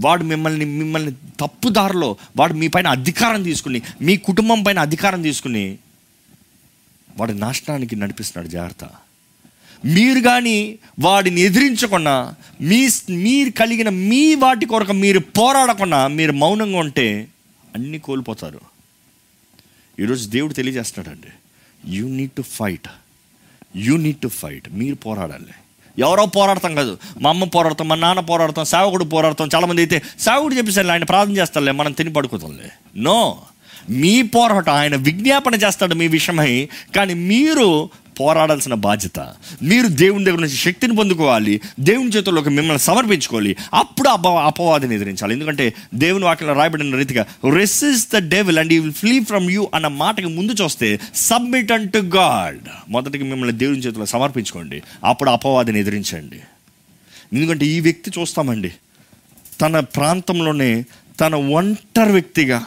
వాడు మిమ్మల్ని మిమ్మల్ని తప్పుదారిలో వాడు మీ పైన అధికారం తీసుకుని మీ కుటుంబం పైన అధికారం తీసుకుని వాడి నాశనానికి నడిపిస్తున్నాడు జాగ్రత్త. మీరు కానీ వాడిని ఎదిరించకుండా మీ మీరు కలిగిన మీ వాటి కొరకు మీరు పోరాడకుండా మీరు మౌనంగా ఉంటే అన్నీ కోల్పోతారు. ఈరోజు దేవుడు తెలియజేస్తున్నాడండి. You need to fight you need to fight మీరు పోరాడాలి. ఎవరో పోరాడతాం కాదు. మా అమ్మ పోరాడతాం మా నాన్న పోరాడతాం సేవకుడు పోరాడతాం. చాలామంది అయితే సేవకుడు చెప్పేసరి ఆయన ప్రార్థన చేస్తారులే మనం తిని పడుకోతాంలే నో. మీ పోరాటం ఆయన విజ్ఞాపన చేస్తాడు మీ విషయమై కానీ మీరు పోరాడాల్సిన బాధ్యత. మీరు దేవుని దగ్గర నుంచి శక్తిని పొందుకోవాలి దేవుని చేతుల్లోకి మిమ్మల్ని సమర్పించుకోవాలి. అప్పుడు అప అపవాదిని ఎదిరించాలి. ఎందుకంటే దేవుని వాక్యంలో రాయబడిన రీతిగా resist the devil and you will flee from you అన్న మాటకి ముందు చూస్తే సబ్మిట్ అండ్ టు గాడ్ మొదటికి మిమ్మల్ని దేవుని చేతిలో సమర్పించుకోండి. అప్పుడు అపవాదిని ఎదిరించండి. ఎందుకంటే ఈ వ్యక్తి చూస్తామండి తన ప్రాంతంలోనే తన ఒంటరి వ్యక్తిగా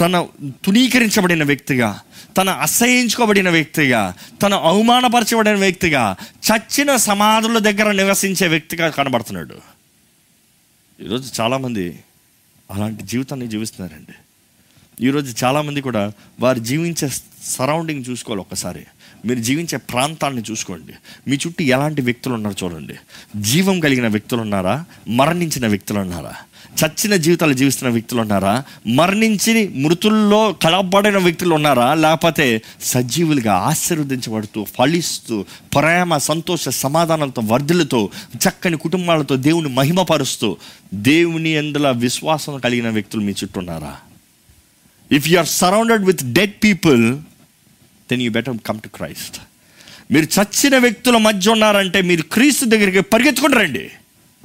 తన తునీకరించబడిన వ్యక్తిగా తన అసహించుకోబడిన వ్యక్తిగా తన అవమానపరచబడిన వ్యక్తిగా చచ్చిన సమాధుల దగ్గర నివసించే వ్యక్తిగా కనబడుతున్నాడు. ఈరోజు చాలామంది అలాంటి జీవితాన్ని జీవిస్తున్నారండి. ఈరోజు చాలామంది కూడా వారు జీవించే సరౌండింగ్ చూసుకోవాలి ఒక్కసారి. మీరు జీవించే ప్రాంతాన్ని చూసుకోండి. మీ చుట్టూ ఎలాంటి వ్యక్తులు ఉన్నారో చూడండి. జీవం కలిగిన వ్యక్తులు ఉన్నారా? మరణించిన వ్యక్తులు ఉన్నారా? చచ్చిన జీవితాలు జీవిస్తున్న వ్యక్తులు ఉన్నారా? మరణించి మృతుల్లో కలపబడిన వ్యక్తులు ఉన్నారా? లేకపోతే సజీవులుగా ఆశీర్వదించబడుతూ ఫలిస్తూ ప్రేమ సంతోష సమాధానాలతో వర్ధులతో చక్కని కుటుంబాలతో దేవుని మహిమపరుస్తూ దేవుని ఎందుల విశ్వాసం కలిగిన వ్యక్తులు మీ చుట్టూ ఉన్నారా? If you are surrounded with dead people then you better come to Christ మీరు చచ్చిన వ్యక్తుల మధ్య ఉన్నారంటే మీరు క్రీస్తు దగ్గరికి పరిగెత్తుకుని రండి.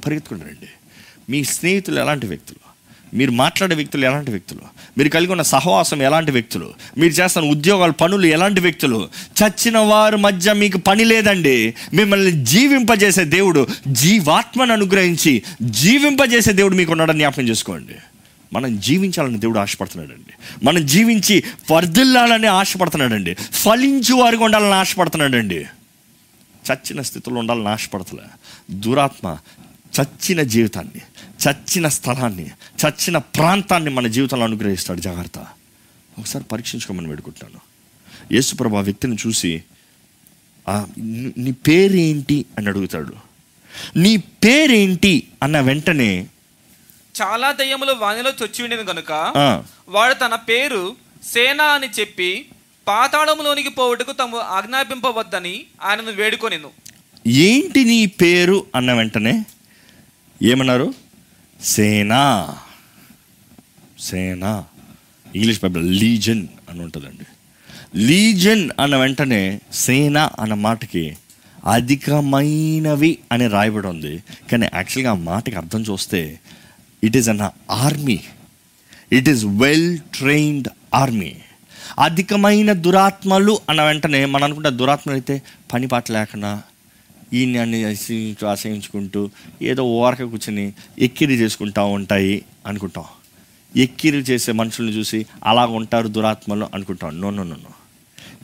పరిగెత్తుకుని రండి. మీ స్నేహితులు ఎలాంటి వ్యక్తులు? మీరు మాట్లాడే వ్యక్తులు ఎలాంటి వ్యక్తులు? మీరు కలిగి ఉన్న సహవాసం ఎలాంటి వ్యక్తులు? మీరు చేస్తున్న ఉద్యోగాలు పనులు ఎలాంటి వ్యక్తులు? చచ్చిన వారి మధ్య మీకు పని లేదండి. మిమ్మల్ని జీవింపజేసే దేవుడు జీవాత్మను అనుగ్రహించి జీవింపజేసే దేవుడు మీకు ఉన్నాడని జ్ఞాపకం చేసుకోండి. మనం జీవించాలని దేవుడు ఆశపడుతున్నాడండి. మనం జీవించి వర్ధిల్లాలని ఆశపడుతున్నాడండి. ఫలించు వారికి ఉండాలని ఆశపడుతున్నాడండి. చచ్చిన స్థితిలో ఉండాలని ఆశపడతలే. దురాత్మ చచ్చిన జీవితాన్ని చచ్చిన స్థలాన్ని చచ్చిన ప్రాంతాన్ని మన జీవితంలో అనుగ్రహిస్తాడు. జాగ్రత్త. ఒకసారి పరీక్షించుకోమని వేడుకుంటాను యేసుప్రభు ఆ వ్యక్తిని చూసి "ఆ, నీ- పేరేంటి? అని అడుగుతాడు. నీ పేరేంటి? అన్న వెంటనే చాలా దయ్యములు వానిలో చొచ్చి ఉండేది కనుక వాడు తన పేరు సేన అని చెప్పి పాతాళములోనికి పోవుటకు తాము ఆజ్ఞాపింపవద్దని ఆయనను వేడుకొనిను. ఏంటి నీ పేరు? అన్న వెంటనే ఏమన్నారు? సేనా. సేనా. ఇంగ్లీష్ బైబిల్ లీజన్ అని ఉంటుందండి. లీజన్ అన్న వెంటనే సేన అన్న మాటకి అధికమైనవి అని రాయబడి ఉంది. కానీ యాక్చువల్గా ఆ మాటకి అర్థం చూస్తే it is an army. It is well trained army. అధికమైన దురాత్మలు అన్న వెంటనే మనం అనుకుంటే దురాత్మలు అయితే పని పాట లేకుండా ఈయన్ని అన్ని ఆశ్రయించుకుంటూ ఏదో ఓరక కూర్చొని ఎక్కిరి చేసుకుంటా ఉంటాయి అనుకుంటాం. ఎక్కిరి చేసే మనుషుల్ని చూసి అలా ఉంటారు దురాత్మలు అనుకుంటాం. నో నో నో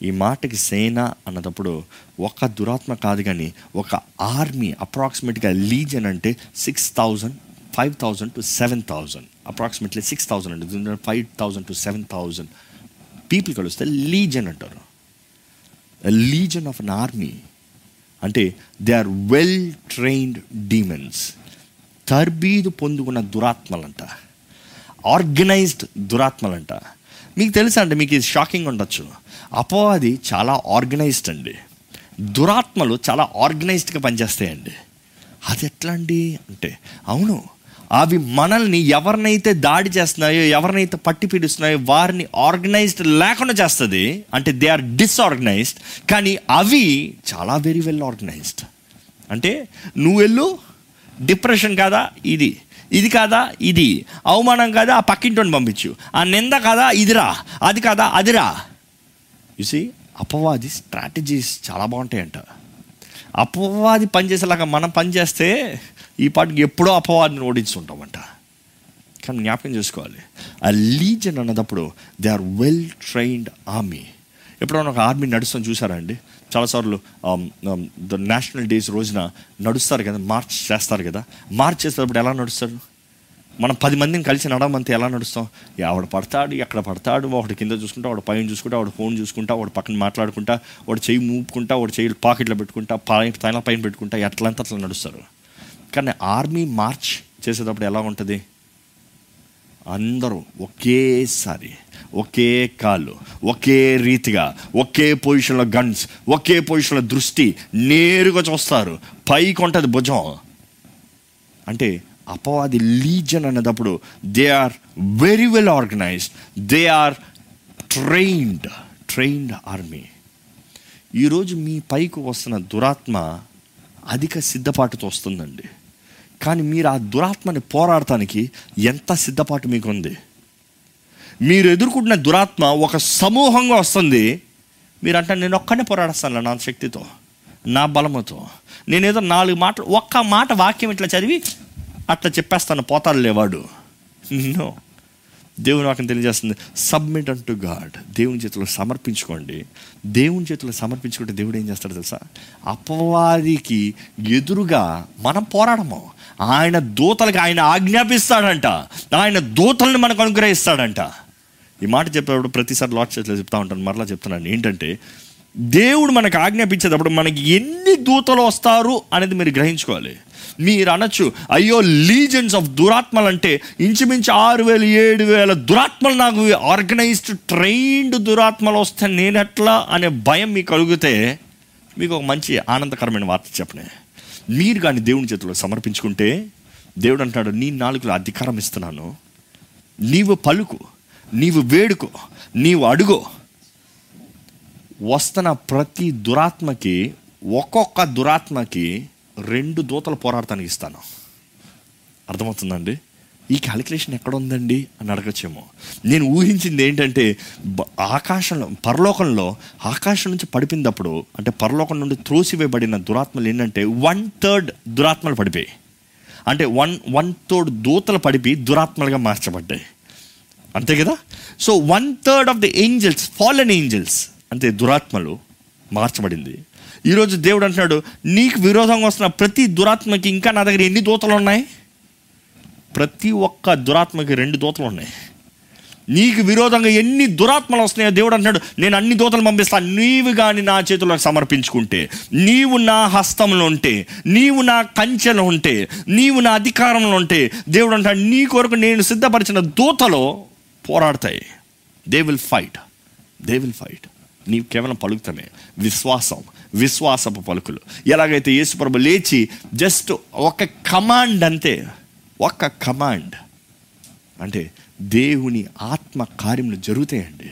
ఈ మాటకి సేన అన్నదప్పుడు ఒక దురాత్మ కాదు కానీ ఒక ఆర్మీ అప్రాక్సిమేట్గా లీజన్ అంటే six thousand five thousand to seven thousand. Approximately six thousand అంటే five thousand to seven thousand people కలిస్తే లీజన్ అంటారు. లీజన్ ఆఫ్ అన్ ఆర్మీ అంటే they are well trained demons తర్బీదు పొందుకున్న దురాత్మలంట. ఆర్గనైజ్డ్ దురాత్మలంట. మీకు తెలుసా అండి మీకు ఇది షాకింగ్ ఉండొచ్చు. అపవాది చాలా ఆర్గనైజ్డ్ అండి. దురాత్మలు చాలా ఆర్గనైజ్డ్గా పనిచేస్తాయండి. అది ఎట్లా అండి? అంటే అవును అవి మనల్ని ఎవరినైతే దాడి చేస్తున్నాయో ఎవరినైతే పట్టి పీడిస్తున్నాయో వారిని ఆర్గనైజ్డ్ లేకుండా చేస్తుంది. అంటే దే ఆర్ డిస్ఆర్గనైజ్డ్ కానీ అవి చాలా వెరీ వెల్ ఆర్గనైజ్డ్. అంటే నువ్వు వెళ్ళు డిప్రెషన్ కాదా? ఇది. ఇది కాదా? ఇది. అవమానం కాదా? ఆ పక్కింటిని పంపించు. ఆ నింద కాదా? ఇదిరా. అది కాదా? అదిరా. చూసి అపవాది స్ట్రాటజీస్ చాలా బాగుంటాయంట. అపవాది పనిచేసేలాగా మనం పనిచేస్తే ఈ పాటికి ఎప్పుడో అపవాదిని ఓడించుంటామంట. కానీ జ్ఞాపకం చేసుకోవాలి. ఆ legion అన్నదప్పుడు they are well trained army. ఎప్పుడైనా ఒక ఆర్మీ నడుస్తాం చూసారా అండి? చాలాసార్లు ద నేషనల్ డేస్ రోజున నడుస్తారు కదా మార్చ్ చేస్తారు కదా. మార్చ్ చేసేటప్పుడు ఎలా నడుస్తారు? మనం పది మందిని కలిసి నడమంతే ఎలా నడుస్తాం? ఆవిడ పడతాడు ఎక్కడ పడతాడు ఒకటి కింద చూసుకుంటా వాడు పైన చూసుకుంటా వాడు ఫోన్ చూసుకుంటా వాడు పక్కన మాట్లాడుకుంటా వాడు చెయ్యి మూపుకుంటా వాడు చెయ్యి పాకెట్లో పెట్టుకుంటా పైన పైన పైన పెట్టుకుంటా ఎట్లంతా అట్లా నడుస్తారు. కానీ ఆర్మీ మార్చ్ చేసేటప్పుడు ఎలా ఉంటుంది? అందరూ ఒకేసారి ఒకే కాళ్ళు ఒకే రీతిగా ఒకే పొజిషన్లో గన్స్ ఒకే పొజిషన్లో దృష్టి నేరుగా చూస్తారు. పైకి ఉంటుంది భుజం. అంటే అపవాది legion అన్నదప్పుడు they are very well organised they are trained trained army. ఈరోజు మీ పైకి వస్తున్న దురాత్మ అధిక సిద్ధపాటుతో వస్తుందండి. కానీ మీరు ఆ దురాత్మని పోరాడటానికి ఎంత సిద్ధపాటు మీకు ఉంది మీరు ఎదుర్కొంటున్న దురాత్మ ఒక సమూహంగా వస్తుంది. మీరు అంటే నేను ఒక్కనే పోరాడస్తాను నా శక్తితో నా బలముతో. నేనేదో నాలుగు మాటలు ఒక్క మాట వాక్యం ఇట్లా చదివి అట్లా చెప్పేస్తాను పోతాడు లేవాడు నో. దేవుని వాక్యం తెలియజేస్తుంది. సబ్మిట్ అంటు గాడ్ దేవుని చేతిలో సమర్పించుకోండి. దేవుని చేతిలో సమర్పించుకుంటే దేవుడు ఏం చేస్తాడు తెలుసా? అపవాదికి ఎదురుగా మనం పోరాడము. ఆయన దూతలకు ఆయన ఆజ్ఞాపిస్తాడంట. ఆయన దూతల్ని మనకు అనుగ్రహిస్తాడంట. ఈ మాట చెప్పేటప్పుడు ప్రతిసారి లాట్ చేతిలో చెప్తా ఉంటాను. మరలా చెప్తున్నాను. ఏంటంటే దేవుడు మనకు ఆజ్ఞాపించేటప్పుడు మనకి ఎన్ని దూతలు వస్తారు అనేది మీరు గ్రహించుకోవాలి. మీరు అనొచ్చు అయ్యో లీజన్స్ ఆఫ్ దురాత్మలు అంటే ఇంచుమించు ఆరు వేల ఏడు వేల దురాత్మలు నాకు ఆర్గనైజ్డ్ ట్రైన్డ్ దురాత్మలు వస్తే నేను ఎట్లా అనే భయం మీకు కలిగితే మీకు ఒక మంచి ఆనందకరమైన వార్త చెప్పనే. మీరు కానీ దేవుని చేతిలో సమర్పించుకుంటే దేవుడు అంటాడు నీ నాలుగులో అధికారం ఇస్తున్నాను. నీవు పలుకు నీవు వేడుకో నీవు అడుగో. వస్తున్న ప్రతి దురాత్మకి ఒక్కొక్క దురాత్మకి రెండు దూతలు పోరాటానికి ఇస్తాను. అర్థమవుతుందండి? ఈ క్యాలిక్యులేషన్ ఎక్కడ ఉందండి అని అడగచ్చేమో. నేను ఊహించింది ఏంటంటే ఆకాశంలో పరలోకంలో ఆకాశం నుంచి పడిపోయినప్పుడు అంటే పరలోకం నుండి త్రోసివేయబడిన దురాత్మలు ఏంటంటే వన్ థర్డ్ దురాత్మలు పడిపోయి అంటే వన్ వన్ థర్డ్ దూతలు పడిపి దురాత్మలుగా మార్చబడ్డాయి. అంతే కదా? So one third of the angels fallen angels అంటే దురాత్మలు మార్చబడింది. ఈరోజు దేవుడు అంటున్నాడు నీకు విరోధంగా వస్తున్న ప్రతి దురాత్మకి ఇంకా నా దగ్గర ఎన్ని దూతలు ఉన్నాయి? ప్రతి ఒక్క దురాత్మకి రెండు దూతలు ఉన్నాయి. నీకు విరోధంగా ఎన్ని దురాత్మలు వస్తున్నాయో దేవుడు అంటున్నాడు నేను అన్ని దూతలు పంపిస్తాను నీవు కానీ నా చేతులకు సమర్పించుకుంటే నీవు నా హస్తంలో ఉంటే నీవు నా కంచెలో ఉంటే నీవు నా అధికారంలో ఉంటే దేవుడు అంటాడు నీ కొరకు నేను సిద్ధపరిచిన దూతలో పోరాడతాయి. They will fight they will fight నీవు కేవలం పలుకుతామే. విశ్వాసం. విశ్వాసపు పలుకులు. ఎలాగైతే యేసుప్రభు లేచి జస్ట్ ఒక కమాండ్ అంతే ఒక కమాండ్. అంటే దేవుని ఆత్మ కార్యములు జరుగుతాయండి.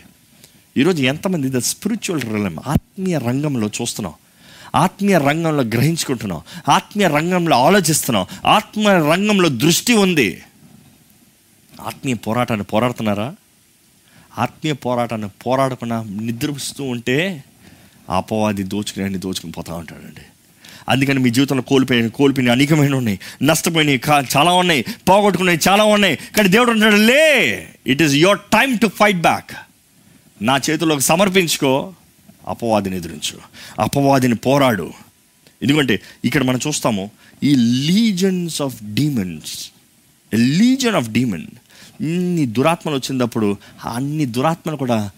ఈరోజు ఎంతమంది ద స్పిరిచువల్ రంగం ఆత్మీయ రంగంలో చూస్తున్నాం. ఆత్మీయ రంగంలో గ్రహించుకుంటున్నాం. ఆత్మీయ రంగంలో ఆలోచిస్తున్నాం. ఆత్మీయ రంగంలో దృష్టి ఉంది. ఆత్మీయ పోరాటాన్ని పోరాడుతున్నారా? ఆత్మీయ పోరాటాన్ని పోరాడకుండా నిద్రిస్తూ ఉంటే అపవాది దోచుకుని దోచుకుని పోతా ఉంటాడండి. అందుకని మీ జీవితంలో కోల్పోయిన కోల్పోయిన అనేకమైన ఉన్నాయి. నష్టపోయినాయి కా- చాలా ఉన్నాయి. పోగొట్టుకున్నాయి చాలా ఉన్నాయి. కానీ దేవుడు అంటాడు లే it is your time to fight back నా చేతుల్లోకి సమర్పించుకో అపవాదిని ఎదిరించు. అపవాదిని పోరాడు. ఎందుకంటే ఇక్కడ మనం చూస్తాము ఈ legions of demons legion of demon ఇన్ని దురాత్మలు వచ్చినప్పుడు అన్ని దురాత్మలు కూడా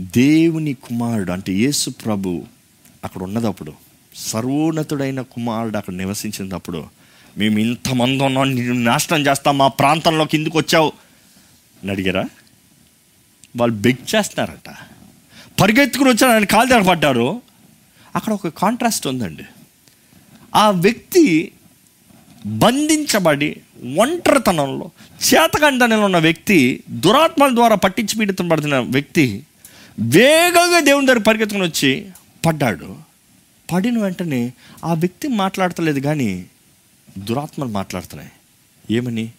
దేవుని కుమారుడు అంటే యేసు ప్రభు అక్కడ ఉన్నదప్పుడు సర్వోన్నతుడైన కుమారుడు అక్కడ నివసించినప్పుడు మేము ఇంతమంది ఉన్నాం నిన్ను నాశనం చేస్తాం మా ప్రాంతంలోకి ఎందుకు వచ్చావు? అని అడిగారా? వాళ్ళు బెగ్ చేస్తున్నారట. పరిగెత్తుకుని వచ్చారు ఆయన కాలు దగ్గర అక్కడ ఒక కాంట్రాస్ట్ ఉందండి. ఆ వ్యక్తి బంధించబడి ఒంటరితనంలో చేతకంటనలో ఉన్న వ్యక్తి దురాత్మల ద్వారా పట్టించి పీడితపడుతున్న వ్యక్తి వేగంగా దేవుని దగ్గర పరిగెత్తుకుని వచ్చి పడ్డాడు. పడిన వెంటనే ఆ వ్యక్తి మాట్లాడతలేదు కానీ దురాత్మలు మాట్లాడుతున్నాయి. ఏమని?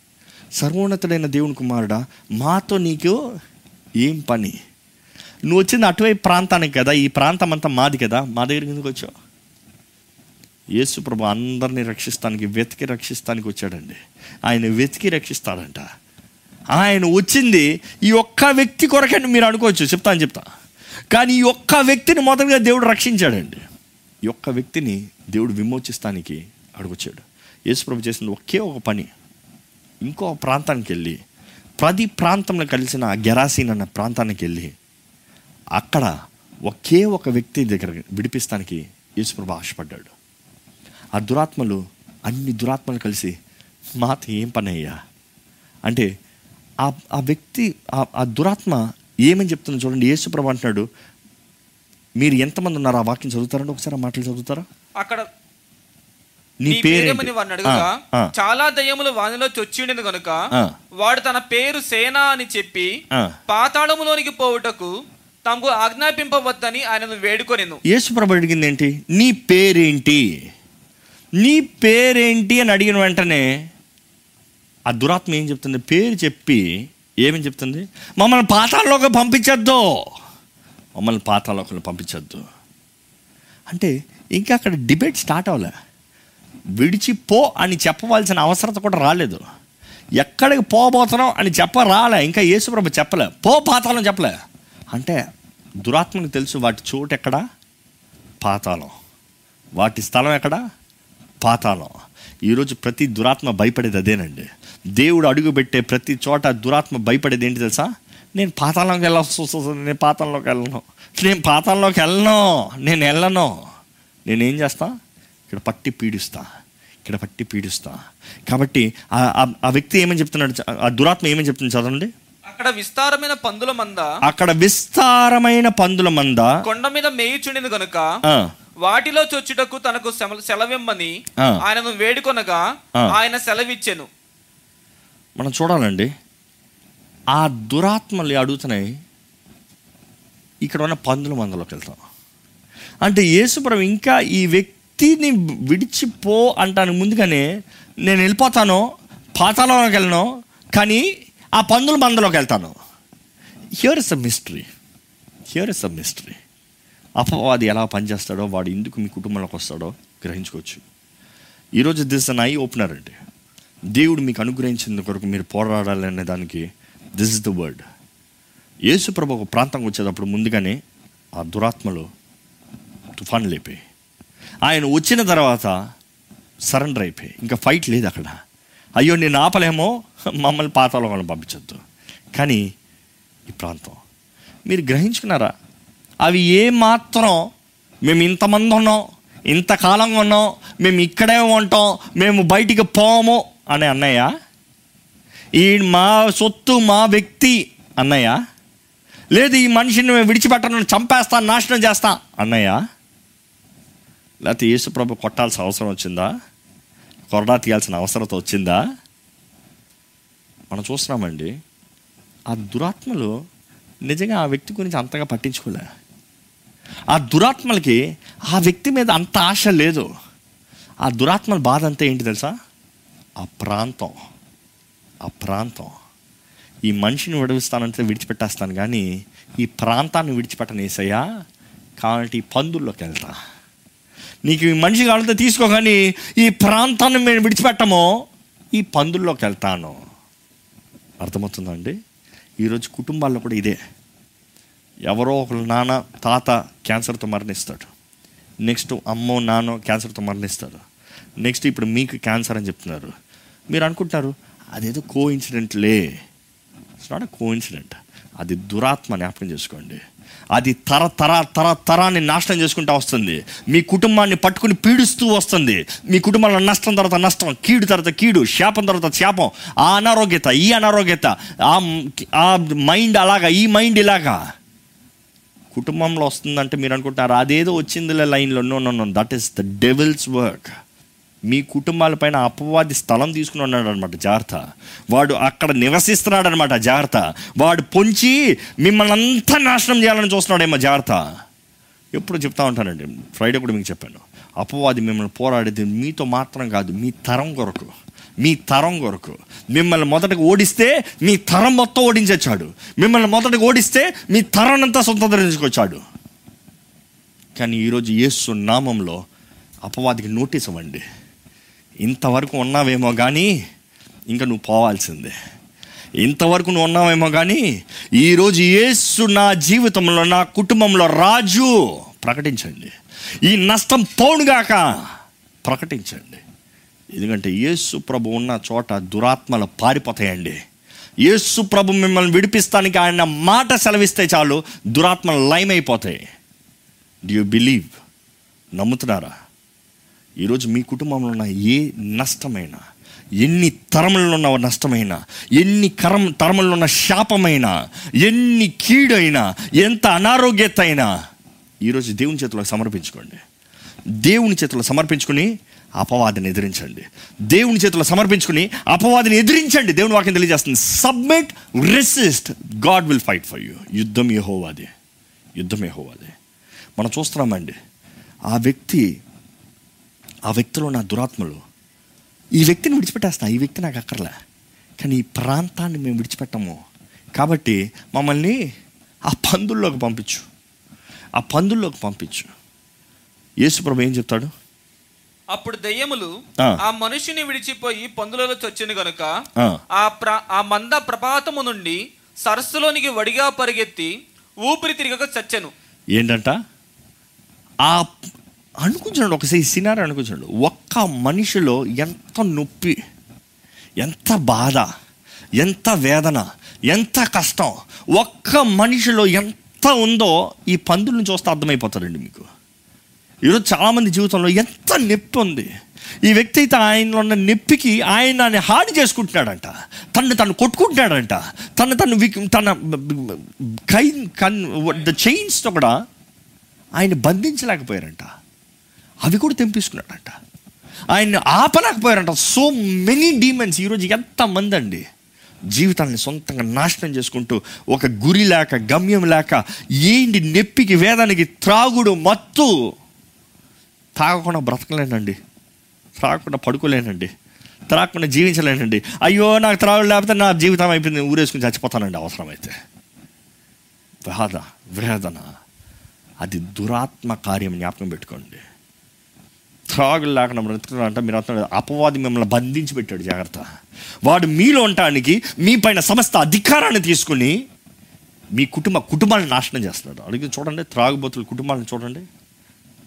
సర్వోన్నతుడైన దేవుని కుమారుడా మాతో నీకు ఏం పని? నువ్వు వచ్చింది అటువైపు ప్రాంతానికి కదా ఈ ప్రాంతం అంతా మాది కదా మా దగ్గరికి ఎందుకు వచ్చావు? యేసు ప్రభు అందరినీ రక్షిస్తానికి వెతికి రక్షిస్తానికి వచ్చాడండి. ఆయన వెతికి రక్షిస్తాడంట. ఆయన వచ్చింది ఈ ఒక్క వ్యక్తి కొరకండి మీరు అనుకోవచ్చు. చెప్తాను చెప్తా. కానీ ఈ ఒక్క వ్యక్తిని మొదటగా దేవుడు రక్షించాడండి. ఈ ఒక్క వ్యక్తిని దేవుడు విమోచిస్తానికి అడుగుచ్చాడు. యేసుప్రభు చేసిన ఒకే ఒక పని. ఇంకో ప్రాంతానికి వెళ్ళి ప్రతి ప్రాంతంలో కలిసిన ఆ గెరాసీన్ అన్న ప్రాంతానికి వెళ్ళి అక్కడ ఒకే ఒక వ్యక్తి దగ్గర విడిపిస్తానికి యేసుప్రభు ఆశపడ్డాడు. ఆ దురాత్మలు అన్ని దురాత్మలు కలిసి మాత ఏం పని అయ్యా అంటే ఆ ఆ వ్యక్తి ఆ- ఆ దురాత్మ ఏమని చెప్తుందో చూడండి యేసుప్రభు అంటున్నాడు మీరు ఎంతమంది ఉన్నారు ఆ వాక్యం చదువుతారండి ఒకసారి ఆ మాటలు చదువుతారా అక్కడ నీ? పేరేమని వాడిని అడుగుగా. చాలా దయ్యములు వానిలో చొచ్చిండేది కనుక. వాడు తన పేరు సేన అని చెప్పి. పాతాళములోనికి పోవుటకు తమకు ఆజ్ఞాపింపవద్దని ఆయనను వేడుకొనిను యేసుప్రభు అడిగింది ఏంటి నీ పేరేంటి నీ పేరేంటి అని అడిగిన వెంటనే ఆ దురాత్మ ఏం చెప్తుంది? పేరు చెప్పి ఏమని చెప్తుంది? మమ్మల్ని పాతాల్లోకి పంపించద్దు. మమ్మల్ని పాతాల్లోకి పంపించద్దు. అంటే ఇంకా అక్కడ డిబేట్ స్టార్ట్ అవ్వలే. విడిచిపో అని చెప్పవలసిన అవసరత కూడా రాలేదు. ఎక్కడికి పోబోతున్నాం అని చెప్ప రాలే ఇంకా యేసుప్రభు చెప్పలే. పో పాతాళం చెప్పలే. అంటే దురాత్మకు తెలుసు వాటి చోటు ఎక్కడ? పాతాళం. వాటి స్థలం ఎక్కడ? పాతాళం. ఈరోజు ప్రతి దురాత్మ భయపడేది అదేనండి. దేవుడు అడుగుపెట్టే ప్రతి చోట దురాత్మ భయపడేది ఏంటి తెలుసా? నేను పాతాళంలోకి వెళ్ళాల్సి వస్తుంది నేను పాతాళంలోకి వెళ్ళను. నేను పాతాళంలోకి వెళ్ళను. నేను వెళ్ళను. నేనేం చేస్తా? ఇక్కడ పట్టి పీడిస్తా. ఇక్కడ పట్టి పీడిస్తా. కాబట్టి ఆ- వ్యక్తి ఏమని చెప్తున్నాడు? ఆ దురాత్మ ఏమని చెప్తుంది చదవండి? అక్కడ విస్తారమైన పందుల మంద. అక్కడ విస్తారమైన పందుల మంద. కొండ మీద మేయుచుండిన గనుక ఆ, వాటిలో చొచ్చుటకు తనకు సెలవిమ్మని. ఆయనను వేడుకొనగా. ఆయన సెలవిచ్చెను. మనం చూడాలండి. ఆ దురాత్మలు అడుగుతున్నాయి. ఇక్కడ ఉన్న పందుల మందలోకి వెళ్తాం. అంటే యేసుప్రభు ఇంకా ఈ వ్యక్తిని విడిచిపో అంటానికి ముందుగానే నేను వెళ్ళిపోతాను పాతాలలోకి వెళ్ళను కానీ ఆ పందుల మందలోకి వెళ్తాను. Here is a mystery here is a mystery అపవాది ఎలా పనిచేస్తాడో వాడు ఎందుకు మీ కుటుంబంలోకి వస్తాడో గ్రహించుకోవచ్చు. ఈరోజు దిస్ అన్ ఐ ఓపెనర్ అండి. దేవుడు మీకు అనుగ్రహించిన కొరకు మీరు పోరాడాలి అనే దానికి దిస్ ఇస్ ద వర్డ్ యేసు ప్రభు ఒక ప్రాంతంకి వచ్చేటప్పుడు ముందుగానే ఆ దురాత్మలు తుఫాన్ లేపాయి. ఆయన వచ్చిన తర్వాత సరెండర్ అయిపోయి ఇంకా ఫైట్ లేదు అక్కడ. అయ్యో నేను ఆపలేమో మమ్మల్ని పాతాలో వాళ్ళని పంపించొద్దు. కానీ ఈ ప్రాంతం మీరు గ్రహించుకున్నారా? అవి ఏ మాత్రం మేము ఇంతమంది ఉన్నాం ఇంతకాలంగా ఉన్నాం మేము ఇక్కడే ఉంటాం మేము బయటికి పోము అనే అన్నయ్య. ఈ మా సొత్తు మా వ్యక్తి అన్నయ్య. లేదు ఈ మనిషిని మేము విడిచిపెట్టను చంపేస్తా నాశనం చేస్తా అన్నయ్య. లేకపోతే యేసుప్రభు కొట్టాల్సిన అవసరం వచ్చిందా? కొరడా తీయాల్సిన అవసరం వచ్చిందా? మనం చూస్తున్నామండి ఆ దురాత్మలు నిజంగా ఆ వ్యక్తి గురించి అంతగా పట్టించుకోలే. ఆ దురాత్మలకి ఆ వ్యక్తి మీద అంత ఆశ లేదు. ఆ దురాత్మల బాధ అంతా ఏంటి తెలుసా? ఆ ప్రాంతం ఆ ప్రాంతం ఈ మనిషిని విడవిస్తానంటే విడిచిపెట్టేస్తాను కానీ ఈ ప్రాంతాన్ని విడిచిపెట్టను ఏసయ్యా. కాబట్టి ఈ పందుల్లోకి వెళ్తా. నీకు ఈ మనిషి కావాలంటే తీసుకో కానీ ఈ ప్రాంతాన్ని మేము విడిచిపెట్టము. ఈ పందుల్లోకి వెళ్తాను. అర్థమవుతుందండి ఈరోజు కుటుంబాల్లో కూడా ఇదే. ఎవరో ఒకరు నాన్న తాత క్యాన్సర్తో మరణిస్తాడు. నెక్స్ట్ అమ్మో నాన్నో క్యాన్సర్తో మరణిస్తాడు. నెక్స్ట్ ఇప్పుడు మీకు క్యాన్సర్ అని చెప్తున్నారు. మీరు అనుకుంటారు అదేదో కో ఇన్సిడెంట్లే ఇట్స్ నాట్ కో ఇన్సిడెంట్ అది దురాత్మ జ్ఞాపకం చేసుకోండి. అది తర తర తర తరాన్ని నాశనం చేసుకుంటూ వస్తుంది. మీ కుటుంబాన్ని పట్టుకుని పీడిస్తూ వస్తుంది. మీ కుటుంబంలో నష్టం తర్వాత నష్టం కీడు తర్వాత కీడు శాపం తర్వాత శాపం ఆ అనారోగ్యత ఈ అనారోగ్యత ఆ ఆ మైండ్ అలాగా ఈ మైండ్ ఇలాగా. కుటుంబంలో వస్తుందంటే మీరు అనుకుంటారు అదేదో వచ్చిందిలే లైన్లో. No no no that is the devil's work మీ కుటుంబాలపైన అపవాది స్థలం తీసుకుని ఉన్నాడు అనమాట జాగ్రత్త వాడు అక్కడ నివసిస్తున్నాడు అనమాట జాగ్రత్త వాడు పొంచి మిమ్మల్ని అంతా నాశనం చేయాలని చూస్తున్నాడేమో జాగ్రత్త ఎప్పుడు చెప్తా ఉంటానండి ఫ్రైడే కూడా మీకు చెప్పాను. అపవాది మిమ్మల్ని పోరాడేది మీతో మాత్రం కాదు మీ తరం కొరకు. మీ తరం కొరకు. మిమ్మల్ని మొదటకు ఓడిస్తే మీ తరం మొత్తం ఓడించొచ్చాడు. మిమ్మల్ని మొదటికి ఓడిస్తే మీ తరానంతా సొంతరించుకొచ్చాడు కానీ ఈరోజు యేసు నామంలో అపవాదికి నోటీస్ ఇవ్వండి. ఇంతవరకు ఉన్నావేమో కానీ ఇంకా నువ్వు పోవాల్సిందే. ఇంతవరకు నువ్వు ఉన్నావేమో కానీ ఈరోజు యేసు నా జీవితంలో నా కుటుంబంలో రాజు. ప్రకటించండి. ఈ నష్టం పోనుగాక ప్రకటించండి. ఎందుకంటే యేసు ప్రభు ఉన్న చోట దురాత్మలు పారిపోతాయండి. యేసు ప్రభు మిమ్మల్ని విడిపిస్తానికి ఆయన మాట సెలవిస్తే చాలు దురాత్మలు లైమ్ అయిపోతాయి డు యూ బిలీవ్ నమ్ముతున్నారా? ఈరోజు మీ కుటుంబంలో ఉన్న ఏ నష్టమైనా? ఎన్ని తరములలో ఉన్న నష్టమైనా? ఎన్ని కరం తరములలో ఉన్న శాపమైనా? ఎన్ని కీడైనా? ఎంత అనారోగ్యత అయినా ఈరోజు దేవుని చేతిలో సమర్పించుకోండి. దేవుని చేతిలో సమర్పించుకుని అపవాదిని ఎదిరించండి. దేవుని చేతిలో సమర్పించుకుని అపవాదిని ఎదిరించండి. దేవుని వాక్యం తెలియజేస్తుంది. Submit resist God will fight for you యుద్ధం యెహోవాదే. యుద్ధం యెహోవాదే. మనం చూస్తున్నామండి. ఆ వ్యక్తి ఆ వ్యక్తిలో నా దురాత్మలు. ఈ వ్యక్తిని విడిచిపెట్టేస్తా ఈ వ్యక్తి నాకు అక్కర్లే. కానీ ఈ ప్రాంతాన్ని మేము విడిచిపెట్టము. కాబట్టి మమ్మల్ని ఆ పందుల్లోకి పంపించు. ఆ పందుల్లోకి పంపించు. యేసుప్రభు ఏం చెప్తాడు? అప్పుడు దెయ్యములు ఆ. మనుషుని విడిచిపోయి పందులలో చొచ్చెను గనుక ఆ. ఆ ప్ర ఆ మంద ప్రపాతము నుండి సరస్సులోనికి వడిగా పరిగెత్తి ఊపిరి తిరగక చచ్చెను. ఏంటంట? ఆ అనుకుంటున్నాడు ఒకసారి సినారు అనుకుంటున్నాడు. ఒక్క మనిషిలో ఎంత నొప్పి ఎంత బాధ ఎంత వేదన ఎంత కష్టం ఒక్క మనిషిలో ఎంత ఉందో ఈ పందులను చూస్తే అర్థమైపోతారండి మీకు. ఈరోజు చాలామంది జీవితంలో ఎంత నొప్పి ఉంది. ఈ వ్యక్తి అయితే ఆయనలో ఉన్న నొప్పికి ఆయన హాని చేసుకుంటున్నాడంట. తను తను కొట్టుకుంటున్నాడంట. తను తను తన కై కన్ ద చైన్స్తో కూడా ఆయన బంధించలేకపోయారంట. అవి కూడా తెంపించుకున్నాడంట ఆయన్ని ఆపలేకపోయారంట. సో మెనీ డీమెన్స్ ఈరోజు ఎంతమంది అండి? జీవితాన్ని సొంతంగా నాశనం చేసుకుంటూ ఒక గురి లేక గమ్యం లేక ఏంటి నొప్పికి వేదానికి త్రాగుడు మత్తు? తాగకుండా బ్రతకలేనండి. త్రాగకుండా పడుకోలేనండి. త్రాగకుండా జీవించలేనండి. అయ్యో నాకు త్రాగుడు లేకపోతే నా జీవితం అయిపోయింది ఊరేసుకుని చచ్చిపోతానండి అవసరమైతే. బాధ వేదన. అది దురాత్మ కార్యం జ్ఞాపకం పెట్టుకోండి. త్రాగులు లేకుండా బ్రతుకున్నారంటే మీరు అంటున్నారు అపవాది మిమ్మల్ని బంధించి పెట్టాడు జాగ్రత్త. వాడు మీలో ఉండటానికి మీ పైన సమస్త అధికారాన్ని తీసుకుని మీ కుటుంబ కుటుంబాలను నాశనం చేస్తున్నాడు. అడిగి చూడండి త్రాగుబోతులు కుటుంబాలను చూడండి.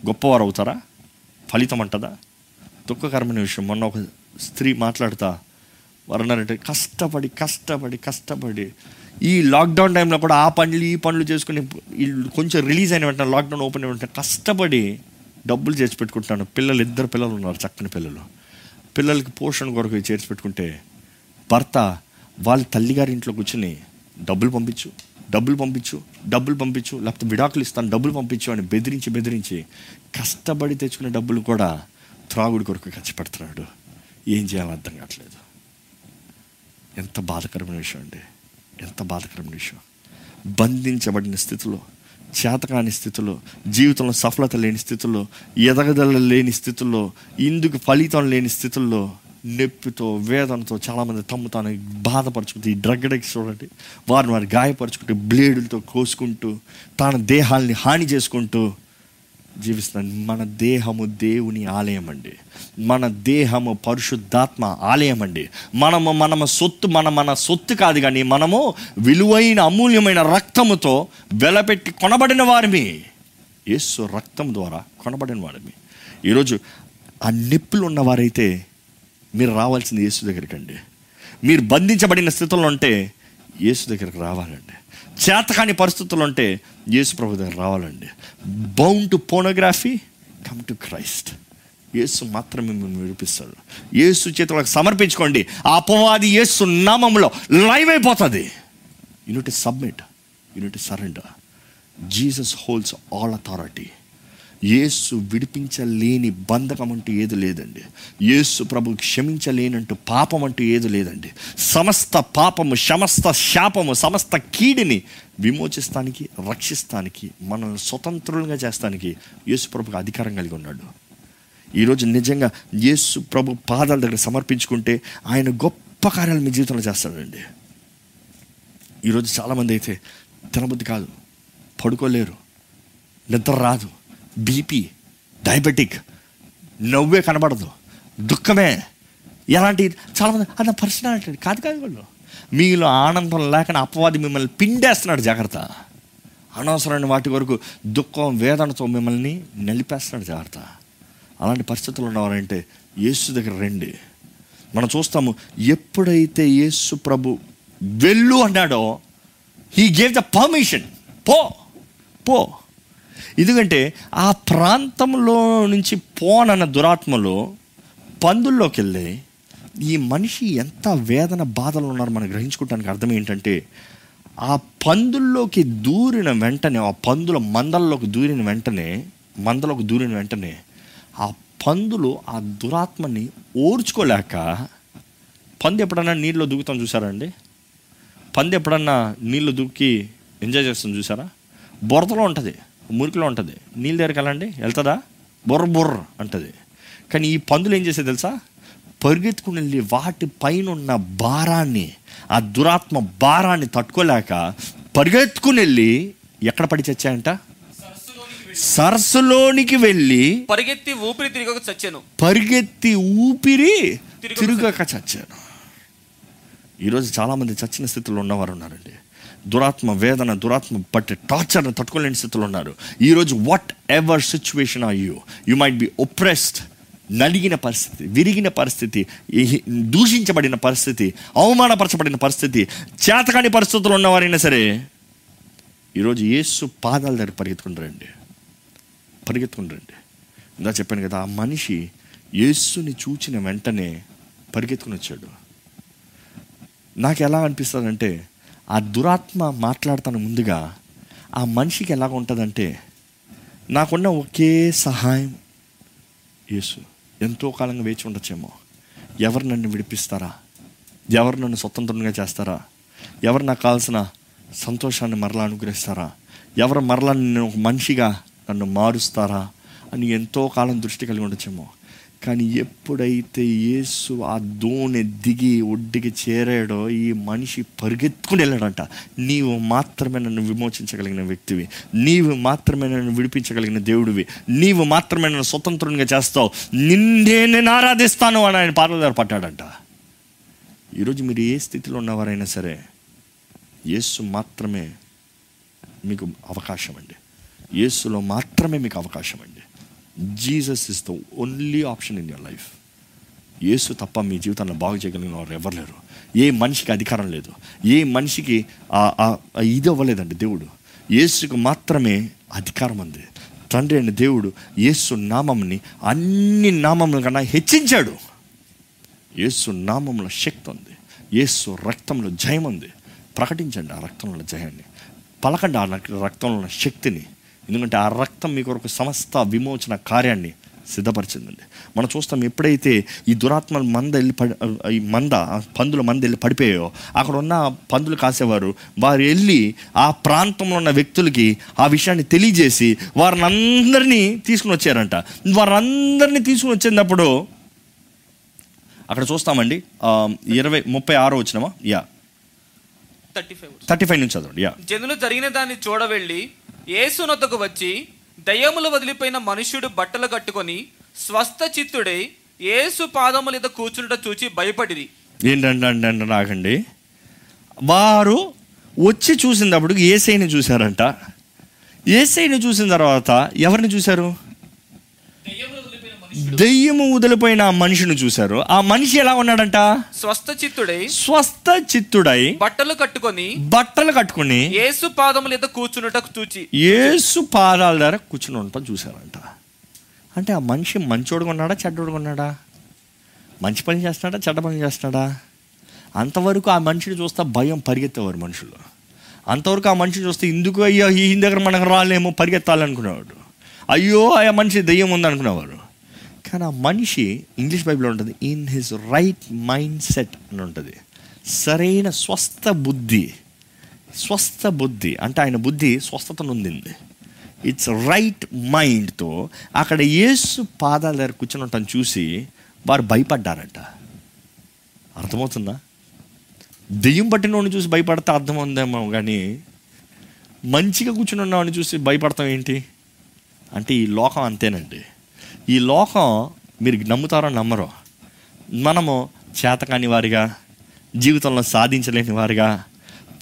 గొప్పవారు అవుతారా? ఫలితం అంటదా? దుఃఖకరమైన విషయం. మొన్న ఒక స్త్రీ మాట్లాడుతా వరన్నారంటే కష్టపడి కష్టపడి కష్టపడి ఈ లాక్డౌన్ టైంలో కూడా ఆ పనులు ఈ పనులు చేసుకుని వీళ్ళు కొంచెం రిలీజ్ అయిన వెంటనే లాక్డౌన్ ఓపెన్ అయిన వెంటనే కష్టపడి డబ్బులు చేర్చి పెట్టుకుంటున్నాను. పిల్లలు ఇద్దరు పిల్లలు ఉన్నారు చక్కని పిల్లలు. పిల్లలకి పోషణ కొరకు చేర్చి పెట్టుకుంటే భర్త వాళ్ళ తల్లిగారి ఇంట్లో కూర్చుని డబ్బులు పంపించు డబ్బులు పంపించు డబ్బులు పంపించు లేకపోతే విడాకులు ఇస్తాను డబ్బులు పంపించు అని బెదిరించి బెదిరించి కష్టపడి తెచ్చుకునే డబ్బులు కూడా త్రాగుడి కొరకు ఖర్చు పెడుతున్నాడు. ఏం చేయాలో అర్థం కావట్లేదు. ఎంత బాధకరమైన విషయం అండి. ఎంత బాధకరమైన విషయం. బంధించబడిన స్థితిలో చేతకాని స్థితిలో జీవితంలో సఫలత లేని స్థితిలో ఎదగదల లేని స్థితిలో ఇందుకు ఫలితం లేని స్థితుల్లో నొప్పితో వేదనతో చాలామంది తమ్ము తాను బాధపరుచుకుంటూ ఈ డ్రగ్ అడిక్ట్స్ చూడండి. వారిని వారు గాయపరుచుకుంటూ బ్లేడులతో కోసుకుంటూ తన దేహాల్ని హాని చేసుకుంటూ జీవిస్తున్నాను మన దేహము దేవుని ఆలయం అండి మన దేహము పరిశుద్ధాత్మ ఆలయం అండి మనము మనమ సొత్తు మన మన సొత్తు కాదు కానీ మనము విలువైన అమూల్యమైన రక్తముతో వెలపెట్టి కొనబడిన వారిమి. యేసు రక్తం ద్వారా కొనబడిన వారిమి. ఈరోజు ఆ నిప్పులు ఉన్నవారైతే మీరు రావాల్సింది యేసు దగ్గరికి అండి మీరు బంధించబడిన స్థితిలో ఉంటే యేసు దగ్గరికి రావాలండి. చేతకాని పరిస్థితులు ఉంటే యేసు ప్రభు దగ్గర రావాలండి. Bound to pornography come to Christ యేసు మాత్రమే మిమ్మల్ని విడిపిస్తాడు. యేసు చేతులకు సమర్పించుకోండి. ఆ అపవాది యేసు నామంలో లైవ్ అయిపోతుంది. You need submit you need surrender Jesus holds all authority యేసు విడిపించలేని బంధకం అంటూ ఏది లేదండి. యేసు ప్రభు క్షమించలేనంటూ పాపం అంటూ ఏది లేదండి. సమస్త పాపము సమస్త శాపము సమస్త కీడిని విమోచిస్తానికి రక్షిస్తానికి మనల్ని స్వతంత్రులుగా చేస్తానికి యేసు ప్రభుకి అధికారం కలిగి ఉన్నాడు. ఈరోజు నిజంగా యేసు ప్రభు పాదాల దగ్గర సమర్పించుకుంటే ఆయన గొప్ప కార్యాలు మీ జీవితంలో చేస్తాడండి. ఈరోజు చాలామంది అయితే తినబుద్ధి కాదు పడుకోలేరు నిద్ర రాదు. బీపీ డయాబెటిక్ నవ్వే కనబడదు దుఃఖమే. ఎలాంటి చాలామంది అది పర్సనాలిటీ కాదు కాదు వాళ్ళు. మీలో ఆనందం లేకనే అపవాది మిమ్మల్ని పిండేస్తున్నాడు జాగ్రత్త. అనవసరమైన వాటి వరకు దుఃఖం వేదనతో మిమ్మల్ని నిలిపేస్తున్నాడు జాగ్రత్త. అలాంటి పరిస్థితులు ఉన్నవారంటే యేసు దగ్గర రండి. మనం చూస్తాము ఎప్పుడైతే యేసు ప్రభు వెళ్ళు అన్నాడో హీ గేవ్ ద పర్మిషన్ పో పో. ఎందుకంటే ఆ ప్రాంతంలో నుంచి పోనన్న దురాత్మలో పందుల్లోకి వెళ్ళి ఈ మనిషి ఎంత వేదన బాధలు ఉన్నారో మనం గ్రహించుకోవడానికి అర్థం ఏంటంటే ఆ పందుల్లోకి దూరిన వెంటనే ఆ పందుల మందల్లోకి దూరిన వెంటనే మందలోకి దూరిన వెంటనే ఆ పందులు ఆ దురాత్మని ఓర్చుకోలేక పంది ఎప్పుడన్నా నీళ్ళలో దూకుతాం చూసారా అండి? పంది ఎప్పుడన్నా నీళ్ళు దూకి ఎంజాయ్ చేస్తాం చూసారా? బురదలో ఉంటుంది. మురికిలో ఉంటుంది. నీళ్ళ దగ్గరికి వెళ్ళండి వెళ్తుందా? బుర్ర బుర్ర అంటది. కానీ ఈ పందులు ఏం చేసేది తెలుసా? పరిగెత్తుకుని వెళ్ళి వాటి పైన ఉన్న భారాన్ని ఆ దురాత్మ భారాన్ని తట్టుకోలేక పరిగెత్తుకుని వెళ్ళి ఎక్కడ పడి చచ్చాయంట? సరస్సులోనికి వెళ్ళి పరిగెత్తి ఊపిరి తిరిగి చచ్చాను. పరిగెత్తి ఊపిరి తిరగక తిరుగక చచ్చాను. ఈరోజు చాలామంది చచ్చిన స్థితిలో ఉన్నవారు ఉన్నారండి. దురాత్మ వేదన దురాత్మ పట్టే టార్చర్ని తట్టుకోలేని స్థితిలో ఉన్నారు. ఈరోజు whatever situation are you you might be oppressed నలిగిన పరిస్థితి విరిగిన పరిస్థితి దూషించబడిన పరిస్థితి అవమానపరచబడిన పరిస్థితి చేతకాని పరిస్థితులు ఉన్నవారైనా సరే ఈరోజు యేసు పాదాల దగ్గర పరిగెత్తుకుని రండి. రండి. ఇందా చెప్పాను కదా ఆ మనిషి యేసుని చూచిన వెంటనే పరిగెత్తుకుని వచ్చాడు. నాకు ఎలా అనిపిస్తుందంటే ఆ దురాత్మ మాట్లాడతాను ముందుగా ఆ మనిషికి ఎలాగ ఉంటుందంటే నాకున్న ఒకే సహాయం యేసు. ఎంతో కాలంగా వేచి ఉండొచ్చేమో. ఎవరు నన్ను విడిపిస్తారా? ఎవరు నన్ను స్వతంత్రంగా చేస్తారా? ఎవరు నాకు కావాల్సిన సంతోషాన్ని మరలా అనుగ్రహిస్తారా? ఎవరు మరలా నేను ఒక మనిషిగా నన్ను మారుస్తారా? అని ఎంతో కాలం దృష్టి కలిగి ఉండొచ్చేమో. కానీ ఎప్పుడైతే యేసు ఆ దోణి దిగి ఒడ్డుకి చేరాడో ఈ మనిషి పరిగెత్తుకుని వెళ్ళాడంట. నీవు మాత్రమే నన్ను విమోచించగలిగిన వ్యక్తివి. నీవు మాత్రమే నన్ను విడిపించగలిగిన దేవుడివి. నీవు మాత్రమే నన్ను స్వతంత్రంగా చేస్తావు. నిన్నే నేను ఆరాధిస్తాను అని ఆయన పార్లదారు పట్టాడంట ఈరోజు మీరు ఏ స్థితిలో ఉన్నవారైనా సరే యేసు మాత్రమే మీకు అవకాశం అండి. యేసులో మాత్రమే మీకు అవకాశం అండి. Jesus is the only option in your life యేసు తప్ప మీ జీవితాన్ని బాగు చేయగలిగిన వారు ఎవరు లేరు. ఏ మనిషికి అధికారం లేదు. ఏ మనిషికి ఇది అవ్వలేదండి దేవుడు. యేసుకు మాత్రమే అధికారం ఉంది. తండ్రి అయిన దేవుడు యేసు నామంని అన్ని నామముల కన్నా హెచ్చించాడు. యేసు నామంలో శక్తి ఉంది. యేసు రక్తంలో జయం ఉంది ప్రకటించండి ఆ రక్తంలో జయాన్ని. పలకండి ఆ రక్తంలో ఉన్న శక్తిని. ఎందుకంటే ఆ రక్తం మీ కొరకు సమస్త విమోచన కార్యాన్ని సిద్ధపరిచిందండి. మనం చూస్తాం ఎప్పుడైతే ఈ దురాత్మల మంద వెళ్ళి పడి ఈ మంద పందుల మంద వెళ్ళి పడిపోయాయో అక్కడ ఉన్న పందులు కాసేవారు వారు వెళ్ళి ఆ ప్రాంతంలో ఉన్న వ్యక్తులకి ఆ విషయాన్ని తెలియజేసి వారిని అందరినీ తీసుకుని వచ్చారంట. వారందరినీ తీసుకుని వచ్చినప్పుడు అక్కడ చూస్తామండి ఇరవై ముప్పై ఆరో వచ్చినామా? Yeah. Thirty five thirty five నుంచి చదవండి యా. జనులు జరిగిన దాన్ని చూడవెళ్ళి యేసునొద్దకు వచ్చి దయ్యములు వదిలిపోయిన మనుష్యుడు బట్టలు కట్టుకొని స్వస్థ చిత్తుడై యేసు పాదముల మీద కూర్చుంట చూచి భయపడిరి. ఏంటంటే నాకండి వారు వచ్చి చూసినప్పుడు ఏసైని చూశారంట. ఏసైని చూసిన తర్వాత ఎవరిని చూశారు? దయ్యములు దెయ్యము వదిలిపోయిన ఆ మనిషిని చూశారు. ఆ మనిషి ఎలా ఉన్నాడంట? స్వస్థ చిత్తుడై స్వస్థ చిత్తుడై బట్టలు కట్టుకొని బట్టలు కట్టుకుని యేసు పాదముల మీద కూర్చున్నటకు చూచి. యేసు పాదాల దగ్గర కూర్చుని ఉండటం చూశారంట. అంటే ఆ మనిషి మంచోడుగా ఉన్నాడా చెడ్డోడుగా ఉన్నాడా? మంచి పని చేస్తున్నాడా చెడ్డ పని చేస్తున్నాడా? అంతవరకు ఆ మనిషిని చూస్తే భయం పరిగెత్తేవారు మనుషులు. అంతవరకు ఆ మనిషిని చూస్తే ఎందుకు అయ్యో ఈ దగ్గర మనకు రాలేమో పరిగెత్తాలనుకునేవాడు. అయ్యో ఆ మనిషి దెయ్యం ఉంది అనుకునేవారు కానీ ఆ మనిషి ఇంగ్లీష్ బైబిల్లో ఉంటుంది in his right mind set అని ఉంటుంది. సరైన స్వస్థ బుద్ధి స్వస్థ బుద్ధి అంటే ఆయన బుద్ధి స్వస్థతను ఉండింది ఇట్స్ రైట్ మైండ్తో అక్కడ యేసు పాదాల దగ్గర కూర్చుని ఉంటాను చూసి వారు భయపడ్డారంట. అర్థమవుతుందా? దెయ్యం పట్టినోడిని చూసి భయపడితే అర్థం ఉందేమో కానీ మంచిగా కూర్చుని ఉన్నవాడిని చూసి భయపడతాం ఏంటి? అంటే ఈ లోకం అంతేనండి. ఈ లోకం మీరు నమ్ముతారో నమ్మరో మనము చేతకాని వారిగా జీవితంలో సాధించలేని వారిగా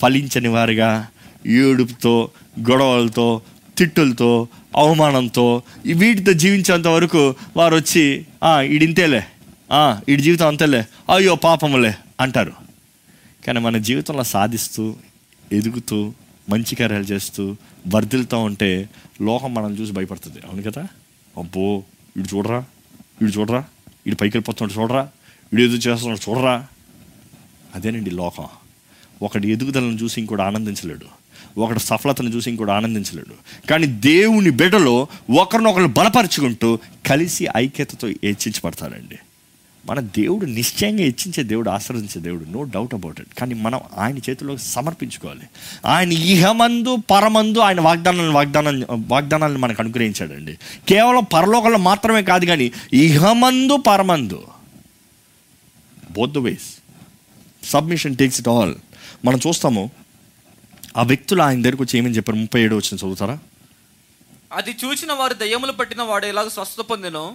ఫలించని వారిగా ఏడుపుతో గొడవలతో తిట్టులతో అవమానంతో వీటితో జీవించేంత వరకు వారు వచ్చి ఇడింతేలే ఈడింతేలే జీవితం అంతేలే అయ్యో పాపములే అంటారు. కానీ మన జీవితంలో సాధిస్తూ ఎదుగుతూ మంచి కార్యాలు చేస్తూ వర్ధిల్తూ ఉంటే లోకం మనం చూసి భయపడుతుంది. అవును కదా? అబ్బో! వీడు చూడరా? వీడు చూడరా? వీడు పైకి వెళ్ళిపోతున్నాడు చూడరా? వీడు ఎదురు చేస్తున్నాడు చూడరా? అదేనండి లోకం. ఒకటి ఎదుగుదలను చూసి ఇంకోటి ఆనందించలేడు. ఒకటి సఫలతను చూసి ఇంకోటి ఆనందించలేడు. కానీ దేవుని బిడ్డలో ఒకరినొకరు బలపరుచుకుంటూ కలిసి ఐక్యతతో హెచ్చించబడతారండి మన దేవుడు నిశ్చయంగా హెచ్చించే దేవుడు ఆశ్రదించే దేవుడు నో డౌట్ అబౌట్ ఇట్ కానీ మనం ఆయన చేతిలో సమర్పించుకోవాలి. ఆయన ఇహమందు పరమందు ఆయన వాగ్దానాలను వాగ్దానం వాగ్దానాలను మనకు అనుగ్రహించాడండి. కేవలం పరలోకంలో మాత్రమే కాదు కానీ ఇహమందు పరమందు both the ways submission takes it all మనం చూస్తాము ఆ వ్యక్తులు ఆయన దగ్గరకు వచ్చి ఏమని చెప్పారు? ముప్పై ఏడు వచ్చిన చదువుతారా? అది చూసిన వారు దయ్యములు పట్టిన వాడు ఎలాగ స్వస్థత పొందెనో.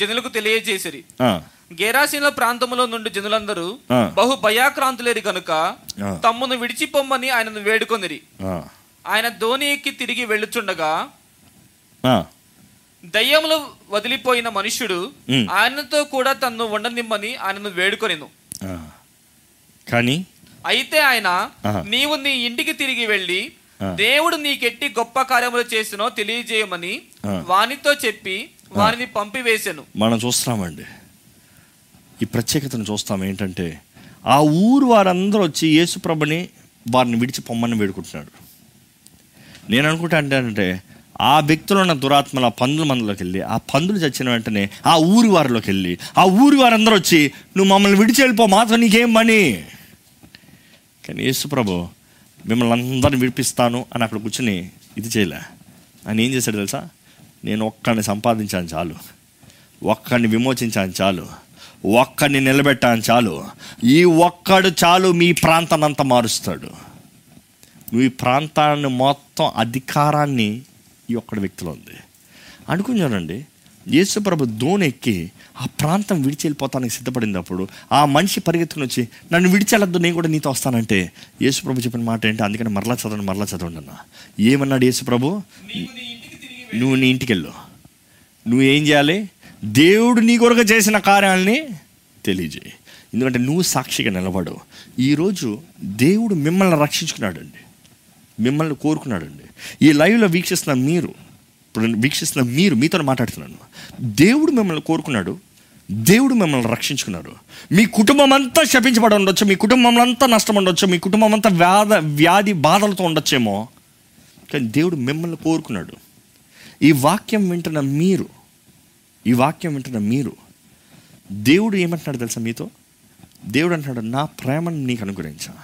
జనులకు తెలియజేసిరి. గేరాసీల ప్రాంతములో నుండి జనులందరూ. బహు భయాక్రాంతులేరి గనుక ఆ. తమ్మును విడిచిపోమ్మని ఆయనను వేడుకొనిరి ఆయన ధోని ఎక్కి తిరిగి వెళ్ళుచుండగా దయ్యములు వదిలిపోయిన మనుష్యుడు. ఆయనతో కూడా తన్ను ఉండనిమ్మని ఆయనను వేడుకొనిను. కానీ అయితే ఆయన. నీవు నీ ఇంటికి తిరిగి వెళ్ళి. దేవుడు నీకెట్టి గొప్ప కార్యములు చేసినో తెలియజేయమని. వానితో చెప్పి వారిని పంపివేశాను మనం చూస్తున్నామండి ఈ ప్రత్యేకతను చూస్తాం ఏంటంటే ఆ ఊరు వారందరూ వచ్చి యేసుప్రభని వారిని విడిచి పొమ్మని వేడుకుంటున్నాడు. నేను అనుకుంటా అంటే ఆ వ్యక్తిలో ఉన్న దురాత్మల పందుల మందులోకి వెళ్ళి ఆ పందులు చచ్చిన వెంటనే ఆ ఊరి వారిలోకి వెళ్ళి ఆ ఊరి వారందరూ వచ్చి నువ్వు మమ్మల్ని విడిచి వెళ్ళిపో మాతో నీకేం పని? కానీ యేసుప్రభు మిమ్మల్ని అందరిని విడిపిస్తాను అని అక్కడ కూర్చుని ఇది చేయలే. ఆయన ఏం చేశాడు తెలుసా? నేను ఒక్కడిని సంపాదించాను చాలు. ఒక్కడిని విమోచించాను చాలు. ఒక్కడిని నిలబెట్టాను చాలు. ఈ ఒక్కడు చాలు మీ ప్రాంతాన్ని అంతా మారుస్తాడు. మీ ప్రాంతాన్ని మొత్తం అధికారాన్ని ఈ ఒక్కడి వ్యక్తిలో ఉంది. అనుకున్నానండి యేసుప్రభు దోణి ఎక్కి ఆ ప్రాంతం విడిచి వెళ్ళిపోతానికి సిద్ధపడినప్పుడు ఆ మనిషి పరిగెత్తుకుని వచ్చి నన్ను విడిచెళ్ళద్దు నేను కూడా నీతో వస్తానంటే. యేసుప్రభు చెప్పిన మాట ఏంటి? అందుకని మరలా చదవండి మరలా చదవండి అన్న. ఏమన్నాడు యేసుప్రభు నువ్వు నీ ఇంటికి వెళ్ళు. నువ్వు ఏం చేయాలి? దేవుడు నీ కొరకు చేసిన కార్యాలని తెలియజేయి. ఎందుకంటే నువ్వు సాక్షిగా నిలబడు ఈరోజు దేవుడు మిమ్మల్ని రక్షించుకున్నాడండి. మిమ్మల్ని కోరుకున్నాడండి. ఈ లైవ్లో వీక్షిస్తున్న మీరు ఇప్పుడు వీక్షిస్తున్న మీరు మీతో మాట్లాడుతున్నాను. దేవుడు మిమ్మల్ని కోరుకున్నాడు. దేవుడు మిమ్మల్ని రక్షించుకున్నాడు మీ కుటుంబం అంతా శపించబడి ఉండొచ్చు మీ కుటుంబంలో అంతా నష్టం ఉండొచ్చు మీ కుటుంబం అంతా వ్యాధ వ్యాధి బాధలతో ఉండొచ్చేమో. కానీ దేవుడు మిమ్మల్ని కోరుకున్నాడు. ఈ వాక్యం వింటున్న మీరు ఈ వాక్యం వింటున్న మీరు దేవుడు ఏమంటున్నాడు తెలుసా మీతో? దేవుడు అంటున్నాడు నా ప్రేమను నీకు అనుగ్రహించా.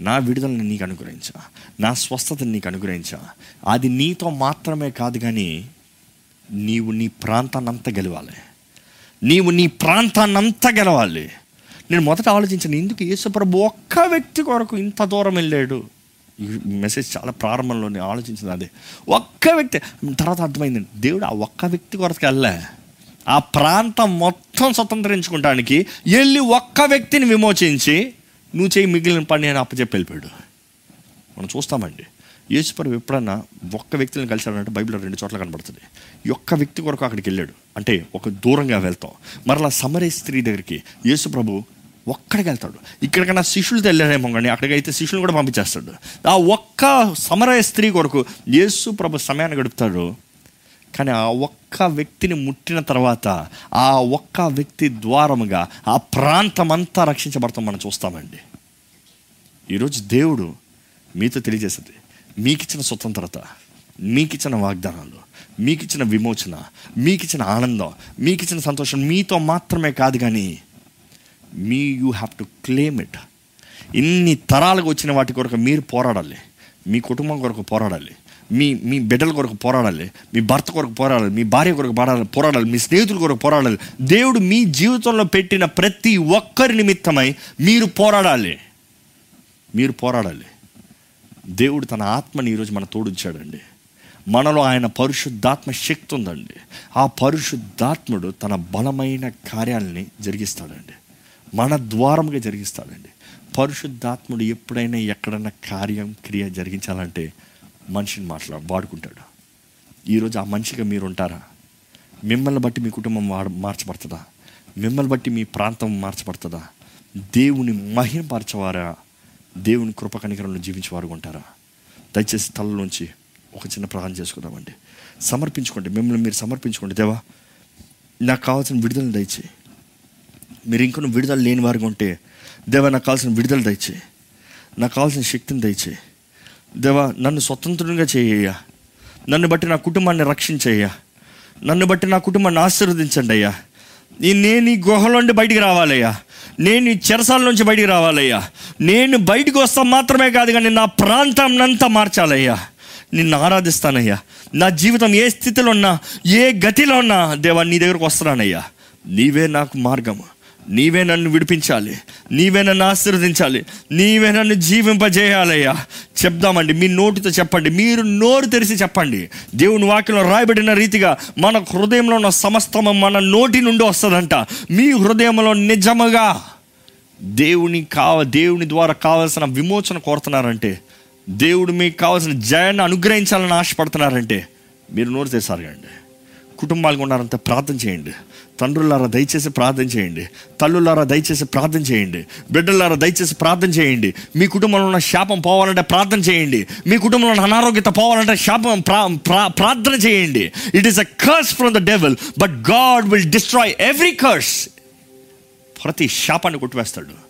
నా విడుదలని నీకు అనుగ్రహించా. నా స్వస్థతని నీకు అనుగ్రహించా. అది నీతో మాత్రమే కాదు కానీ నీవు నీ ప్రాంతాన్నంతా గెలవాలి. నీవు నీ ప్రాంతాన్నంతా గెలవాలి. నేను మొదట ఆలోచించాను ఎందుకు యేసుప్రభు ఒక్క వ్యక్తి కొరకు ఇంత దూరం వెళ్ళాడు? ఈ మెసేజ్ చాలా ప్రారంభంలో నేను ఆలోచించింది అదే. ఒక్క వ్యక్తి తర్వాత అర్థమైంది దేవుడు ఆ ఒక్క వ్యక్తి కొరకు వెళ్ళలే. ఆ ప్రాంతం మొత్తం స్వతంత్రించుకుంటానికి వెళ్ళి ఒక్క వ్యక్తిని విమోచించి నువ్వు చేయి మిగిలిన పని అని అప్పచెప్పి వెళ్ళిపోయాడు మనం చూస్తామండి. యేసుప్రభు ఎప్పుడన్నా ఒక్క వ్యక్తిని కలిశాడంటే బైబిల్లో రెండు చోట్ల కనబడుతుంది. ఒక్క వ్యక్తి కొరకు అక్కడికి వెళ్ళాడు. అంటే ఒక దూరంగా వెళ్తాం. మరలా సమరే స్త్రీ దగ్గరికి యేసుప్రభు ఒక్కడికి వెళ్తాడు. ఇక్కడికన్నా శిష్యులతో వెళ్ళాడేమో కానీ అక్కడికైతే శిష్యులు కూడా పంపించేస్తాడు. ఆ ఒక్క సమరయ స్త్రీ కొరకు యేసు ప్రభు సమయాన్ని గడుపుతాడు. కానీ ఆ ఒక్క వ్యక్తిని ముట్టిన తర్వాత ఆ ఒక్క వ్యక్తి ద్వారముగా ఆ ప్రాంతం అంతా రక్షించబడతాం మనం చూస్తామండి. ఈరోజు దేవుడు మీతో తెలియజేస్తుంది మీకు ఇచ్చిన స్వతంత్రత మీకు ఇచ్చిన వాగ్దానాలు మీకు ఇచ్చిన విమోచన మీకు ఇచ్చిన ఆనందం మీకు ఇచ్చిన సంతోషం మీతో మాత్రమే కాదు కానీ మీ you have to claim it. ఇన్ని తరాలకు వచ్చిన వాటి కొరకు మీరు పోరాడాలి. మీ కుటుంబం కొరకు పోరాడాలి. మీ మీ బిడ్డల కొరకు పోరాడాలి మీ భర్త కొరకు పోరాడాలి మీ భార్య కొరకు పోరాడాలి పోరాడాలి మీ స్నేహితుల కొరకు పోరాడాలి. దేవుడు మీ జీవితంలో పెట్టిన ప్రతి ఒక్కరి నిమిత్తమై మీరు పోరాడాలి. మీరు పోరాడాలి. దేవుడు తన ఆత్మని ఈరోజు మన తోడుంచాడండి. మనలో ఆయన పరిశుద్ధాత్మ శక్తి ఉందండి. ఆ పరిశుద్ధాత్ముడు తన బలమైన కార్యాలని జరిగిస్తాడండి. మన ద్వారముగా జరిగిస్తాడండి. పరిశుద్ధాత్ముడు ఎప్పుడైనా ఎక్కడైనా కార్యం క్రియ జరిగించాలంటే మనిషిని మాట్లా వాడుకుంటాడు. ఈరోజు ఆ మనిషిగా మీరు ఉంటారా మిమ్మల్ని బట్టి మీ కుటుంబం వాడ మార్చబడుతుందా? మిమ్మల్ని బట్టి మీ ప్రాంతం మార్చబడుతుందా? దేవుని మహిమపరచవారా? దేవుని కృప కనికరంలో జీవించేవారు ఉంటారా? దయచేసి తలలోంచి ఒక చిన్న ప్రార్థన చేసుకుందామండి. సమర్పించుకోండి. మిమ్మల్ని మీరు సమర్పించుకోండి. దేవా నాకు కావాల్సిన విడుదల దయచేయి. మీరు ఇంకొన్ని విడుదల లేని వారిగా ఉంటే దేవా నాకు కావాల్సిన విడుదల దయచే నాకు కావాల్సిన శక్తిని దయచే దేవా నన్ను స్వతంత్రంగా చేయ్యా నన్ను బట్టి నా కుటుంబాన్ని రక్షించయ్యా. నన్ను బట్టి నా కుటుంబాన్ని ఆశీర్వదించండి అయ్యా. నేను ఈ గుహలోండి బయటికి రావాలయ్యా. నేను ఈ చెరసాల నుంచి బయటికి రావాలయ్యా. నేను బయటికి వస్తాం మాత్రమే కాదు కానీ నా ప్రాంతం అంతా మార్చాలయ్యా. నిన్ను ఆరాధిస్తానయ్యా. నా జీవితం ఏ స్థితిలో ఉన్నా ఏ గతిలో ఉన్నా దేవా నీ దగ్గరకు వస్తున్నానయ్యా. నీవే నాకు మార్గము. నీవే నన్ను విడిపించాలి. నీవే నన్ను ఆశీర్వదించాలి. నీవే నన్ను జీవింపజేయాలయ్యా. చెప్దామండి మీ నోటితో చెప్పండి మీరు నోరు తెరిచి చెప్పండి. దేవుని వాక్యంలో రాయబడిన రీతిగా మన హృదయంలో ఉన్న సమస్తము మన నోటి నుండి వస్తుందంట. మీ హృదయంలో నిజముగా దేవుని కావ దేవుని ద్వారా కావాల్సిన విమోచన కోరుతున్నారంటే దేవుడు మీకు కావాల్సిన జయాన్ని అనుగ్రహించాలని ఆశపడుతున్నారంటే మీరు నోరు తెరిసారు అండి కుటుంబాలుగా ఉన్నారంటే ప్రార్థన చేయండి. తండ్రులారా దయచేసి ప్రార్థన చేయండి. తల్లులారా దయచేసి ప్రార్థన చేయండి. బిడ్డలారా దయచేసి ప్రార్థన చేయండి. మీ కుటుంబంలో ఉన్న శాపం పోవాలంటే ప్రార్థన చేయండి. మీ కుటుంబంలో ఉన్న అనారోగ్యత పోవాలంటే శాపం ప్రా ప్రార్థన చేయండి. It is a curse from the devil but God will destroy every curse ప్రతి శాపాన్ని కొట్టివేస్తాడు.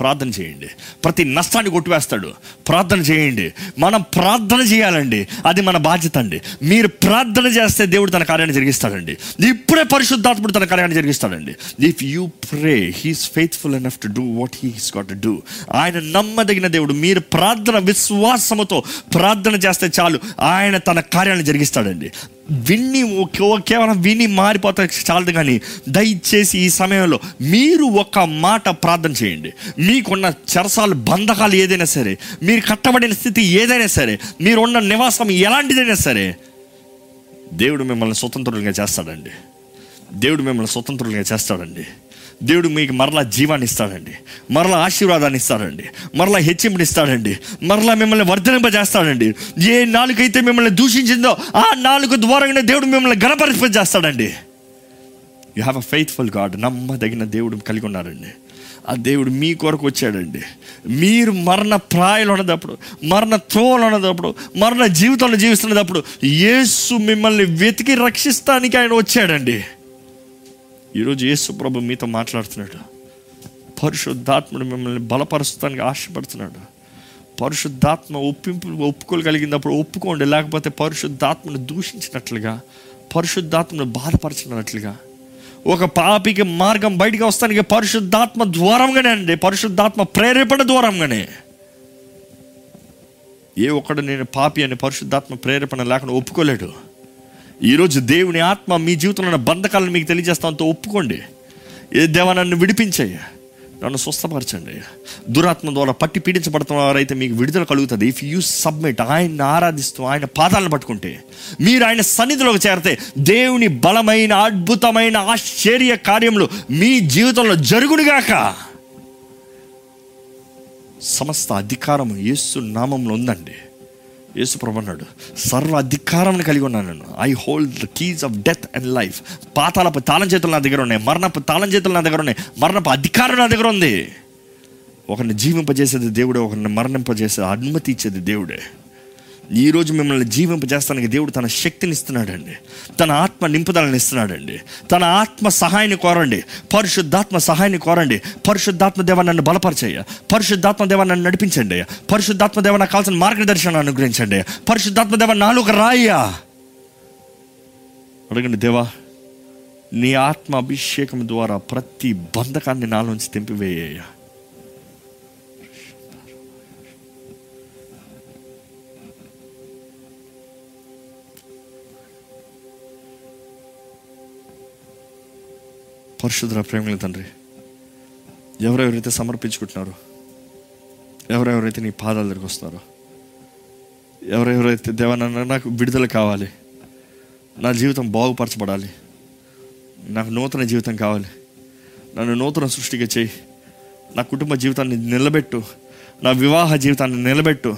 ప్రార్థన చేయండి. ప్రతి నష్టాన్ని కొట్టివేస్తాడు. ప్రార్థన చేయండి. మనం ప్రార్థన చేయాలండి. అది మన బాధ్యత అండి. మీరు ప్రార్థన చేస్తే దేవుడు తన కార్యాన్ని జరిగిస్తాడండి. ఇప్పుడే పరిశుద్ధాత్ముడు తన కార్యాన్ని జరిగిస్తాడండి. If you pray he's faithful enough to do what he's got do ఆయన నమ్మదగిన దేవుడు. మీరు ప్రార్థన విశ్వాసముతో ప్రార్థన చేస్తే చాలు. ఆయన తన కార్యాన్ని జరిగిస్తాడండి. విన్ని కేవలం విని మారిపోతే చాలదు కానీ దయచేసి ఈ సమయంలో మీరు ఒక మాట ప్రార్థన చేయండి. మీకున్న చెరసాలు బంధకాలు ఏదైనా సరే మీరు కట్టబడిన స్థితి ఏదైనా సరే మీరున్న నివాసం ఎలాంటిదైనా సరే దేవుడు మిమ్మల్ని స్వతంత్రులుగా చేస్తాడండి. దేవుడు మిమ్మల్ని స్వతంత్రులుగా చేస్తాడండి. దేవుడు మీకు మరలా జీవాన్ని ఇస్తాడండి. మరలా ఆశీర్వాదాన్ని ఇస్తాడండి. మరలా హెచ్చింపుని ఇస్తాడండి. మరలా మిమ్మల్ని వర్ధనింపజేస్తాడండి. ఏ నాలుగైతే మిమ్మల్ని దూషించిందో ఆ నాలుగు ద్వారానే దేవుడు మిమ్మల్ని గణపరిపజేస్తాడండి you have a faithful God నమ్మదగిన దేవుడు కలిగి ఉన్నారండి ఆ దేవుడు మీ కొరకు వచ్చాడండి. మీరు మరణ ప్రాయలు ఉన్నదప్పుడు మరణ త్రోవలు ఉన్నదప్పుడు మరణ జీవితంలో జీవిస్తున్నప్పుడు యేసు మిమ్మల్ని వెతికి రక్షిస్తానికి ఆయన వచ్చాడండి. ఈరోజు యేసు ప్రభు మీతో మాట్లాడుతున్నాడు. పరిశుద్ధాత్ముడు మిమ్మల్ని బలపరుస్తానికి ఆశపడుతున్నాడు. పరిశుద్ధాత్మ ఒప్పింపు ఒప్పుకోగలిగినప్పుడు ఒప్పుకోండి. లేకపోతే పరిశుద్ధాత్మను దూషించినట్లుగా పరిశుద్ధాత్మను బాధపరచినట్లుగా. ఒక పాపికి మార్గం బయటికి వస్తానికి పరిశుద్ధాత్మ ద్వారంగానే అండి. పరిశుద్ధాత్మ ప్రేరేపణ ద్వారంగానే. ఏ ఒక్కడు నేను పాపి అని పరిశుద్ధాత్మ ప్రేరేపణ లేకుండా ఒప్పుకోలేడు. ఈరోజు దేవుని ఆత్మ మీ జీవితంలో ఉన్న బంధకాలను మీకు తెలియజేస్తామంతో ఒప్పుకోండి. ఏ దేవా నన్ను విడిపించయ్యా. నన్ను స్వస్థపరచండి దురాత్మ ద్వారా పట్టి పీడించబడుతున్న వారైతే మీకు విడుదల కలుగుతుంది. ఇఫ్ యూ సబ్మిట్ ఆయన్ని ఆరాధిస్తూ ఆయన పాదాలను పట్టుకుంటే మీరు ఆయన సన్నిధిలోకి చేరితే దేవుని బలమైన అద్భుతమైన ఆశ్చర్య కార్యములు మీ జీవితంలో జరుగునుగాక. సమస్త అధికారము యేసు నామంలో ఉందండి. యేసు ప్రభు అన్నాడు సర్వ అధికారం కలిగి ఉన్నాను నేను. I hold the keys of death and life పాతాలపు తాళం చేతులు నా దగ్గర ఉన్నాయి. మరణపు తాళం చేతులు నా దగ్గర ఉన్నాయి. మరణపు అధికారం నా దగ్గర ఉంది. ఒకరిని జీవింపజేసేది దేవుడే ఒకరిని మరణింపజేసేది అనుమతి ఇచ్చేది దేవుడే. ఈరోజు మిమ్మల్ని జీవింపజేస్తానికి దేవుడు తన శక్తిని ఇస్తున్నాడండి. తన ఆత్మ నింపుదలని ఇస్తున్నాడండి. తన ఆత్మ సహాయాన్ని కోరండి. పరిశుద్ధాత్మ సహాయాన్ని కోరండి. పరిశుద్ధాత్మ దేవ నన్ను బలపరచయ్య. పరిశుద్ధాత్మ దేవ నన్ను నడిపించండి. పరిశుద్ధాత్మ దేవ నాకు కావాల్సిన మార్గదర్శనం అనుగ్రహించండి. పరిశుద్ధాత్మ దేవ నాలో రాయ్యా. అడగండి దేవా నీ ఆత్మ అభిషేకం ద్వారా ప్రతి బంధకాన్ని నాలోంచి తెంపివేయ్యా పరిశుద్ధ ప్రేమల తండ్రి ఎవరెవరైతే సమర్పించుకుంటున్నారో ఎవరెవరైతే నీ పాదాల దగ్గరికి వస్తున్నారో ఎవరెవరైతే దేవనన్నా నాకు విడుదల కావాలి నా జీవితం బాగుపరచబడాలి నాకు నూతన జీవితం కావాలి నన్ను నూతన సృష్టిగా చేయి నా కుటుంబ జీవితాన్ని నిలబెట్టు నా వివాహ జీవితాన్ని నిలబెట్టు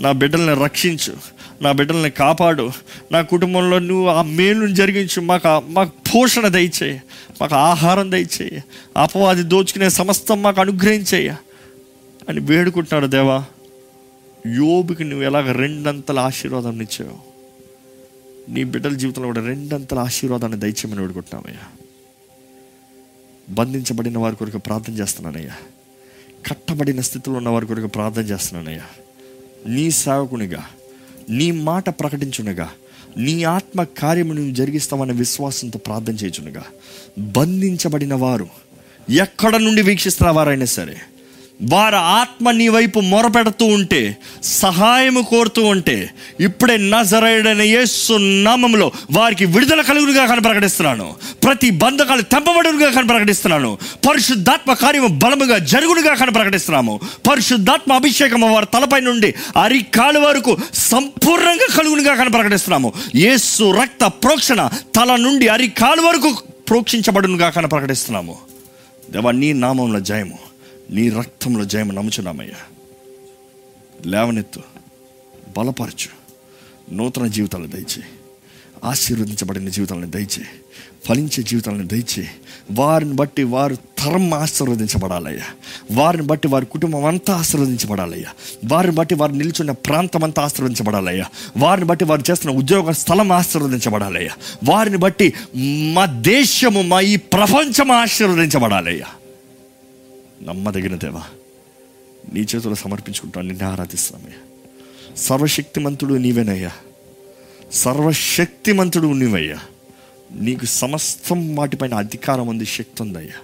నా బిడ్డల్ని రక్షించు నా బిడ్డల్ని కాపాడు నా కుటుంబంలో నువ్వు ఆ మేలును జరిగించు మాకు మాకు పోషణ దయచేయి. మాకు ఆహారం దయచేయ. అపవాది దోచుకునే సమస్తం మాకు అనుగ్రహించేయ. అని వేడుకుంటున్నాడు దేవా. యోబుకి నువ్వు ఎలాగ రెండంతల ఆశీర్వాదం ఇచ్చావు. నీ బిడ్డల జీవితంలో కూడా రెండంతల ఆశీర్వాదాన్ని దయచేయమని వేడుకుంటున్నామయ్యా. బంధించబడిన వారి కొరకు ప్రార్థన చేస్తున్నానయ్యా. కట్టబడిన స్థితిలో ఉన్న వారి కొరకు ప్రార్థన చేస్తున్నానయ్యా. నీ సేవకునిగా నీ మాట ప్రకటించునగా నీ ఆత్మ కార్యము నువ్వు జరిగిస్తామనే విశ్వాసంతో ప్రార్థన చేయచునుగా. బంధించబడిన వారు ఎక్కడ నుండి వీక్షిస్తున్న వారైనా సరే? వారి ఆత్మ నీ వైపు మొరపెడుతూ ఉంటే సహాయము కోరుతూ ఉంటే ఇప్పుడే నజరైడైన యేసు నామంలో వారికి విడుదల కలుగునుగా కానీ ప్రకటిస్తున్నాను. ప్రతి బంధకాలు తెంపబడునుగా కానీ ప్రకటిస్తున్నాను. పరిశుద్ధాత్మ కార్యము బలముగా జరుగునుగా కానీ ప్రకటిస్తున్నాము. పరిశుద్ధాత్మ అభిషేకము వారి తలపై నుండి అరికాలు వరకు సంపూర్ణంగా కలుగునుగా కానీ ప్రకటిస్తున్నాము. యేసు రక్త ప్రోక్షణ తల నుండి అరికాలు వరకు ప్రోక్షించబడునుగా కానీ ప్రకటిస్తున్నాము. దేవా నీ నామంలో జయము. నీ రక్తంలో జయము నమ్ముచున్నామయ్యా. లేవనెత్తు బలపరచు. నూతన జీవితాలను దయచేయి ఆశీర్వదించబడిన జీవితాలను దయచే. ఫలించే జీవితాలను దయచే. వారిని బట్టి వారు తరం ఆశీర్వదించబడాలయ్యా. వారిని బట్టి వారి కుటుంబం అంతా ఆశీర్వదించబడాలయ్యా. వారిని బట్టి వారు నిల్చున్న ప్రాంతం అంతా ఆశీర్వదించబడాలయ్యా. వారిని బట్టి వారు చేస్తున్న ఉద్యోగ స్థలం ఆశీర్వదించబడాలయ్యా. వారిని బట్టి మా దేశము మా ఈ ప్రపంచం ఆశీర్వదించబడాలయ్యా. నమ్మదగిన దేవా నీ చేతులు సమర్పించుకుంటాను నిన్ను ఆరాధిస్తామయ్యా సర్వశక్తిమంతుడు నీవేనయ్యా. సర్వశక్తిమంతుడు నీవయ్యా. నీకు సమస్తం వాటిపైన అధికారం ఉంది శక్తి ఉందయ్యా.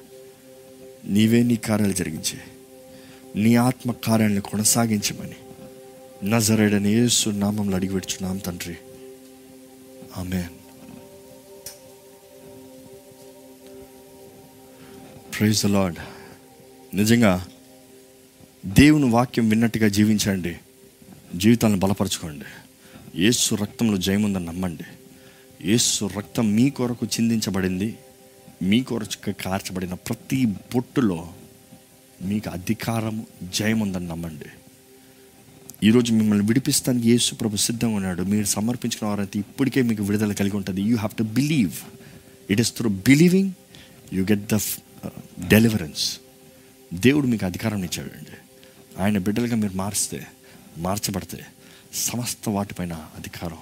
నీవే నీ కార్యాలు జరిగించే. నీ ఆత్మ కార్యాలను కొనసాగించమని నజరేడని యేసు నామంలో అడిగిపెడుచున్నాం తండ్రి. ఆమె ప్రైజ్ లార్డ్. నిజంగా దేవుని వాక్యం విన్నట్టుగా జీవించండి. జీవితాలను బలపరచుకోండి. యేసు రక్తంలో జయముందని నమ్మండి. ఏసు రక్తం మీ కొరకు చిందించబడింది. మీ కొరకు కార్చబడిన ప్రతి బొట్టులో మీకు అధికారము జయముందని నమ్మండి. ఈరోజు మిమ్మల్ని విడిపిస్తానికి యేసు ప్రభు సిద్ధంగా ఉన్నాడు. మీరు సమర్పించుకున్న వారైతే ఇప్పటికే మీకు విడుదల కలిగి ఉంటుంది. You have to believe it is through believing you get the deliverance దేవుడు మీకు అధికారం ఇచ్చాడండి ఆయన బిడ్డలుగా మీరు మారిస్తే మార్చబడితే సమస్త వాటిపైన అధికారం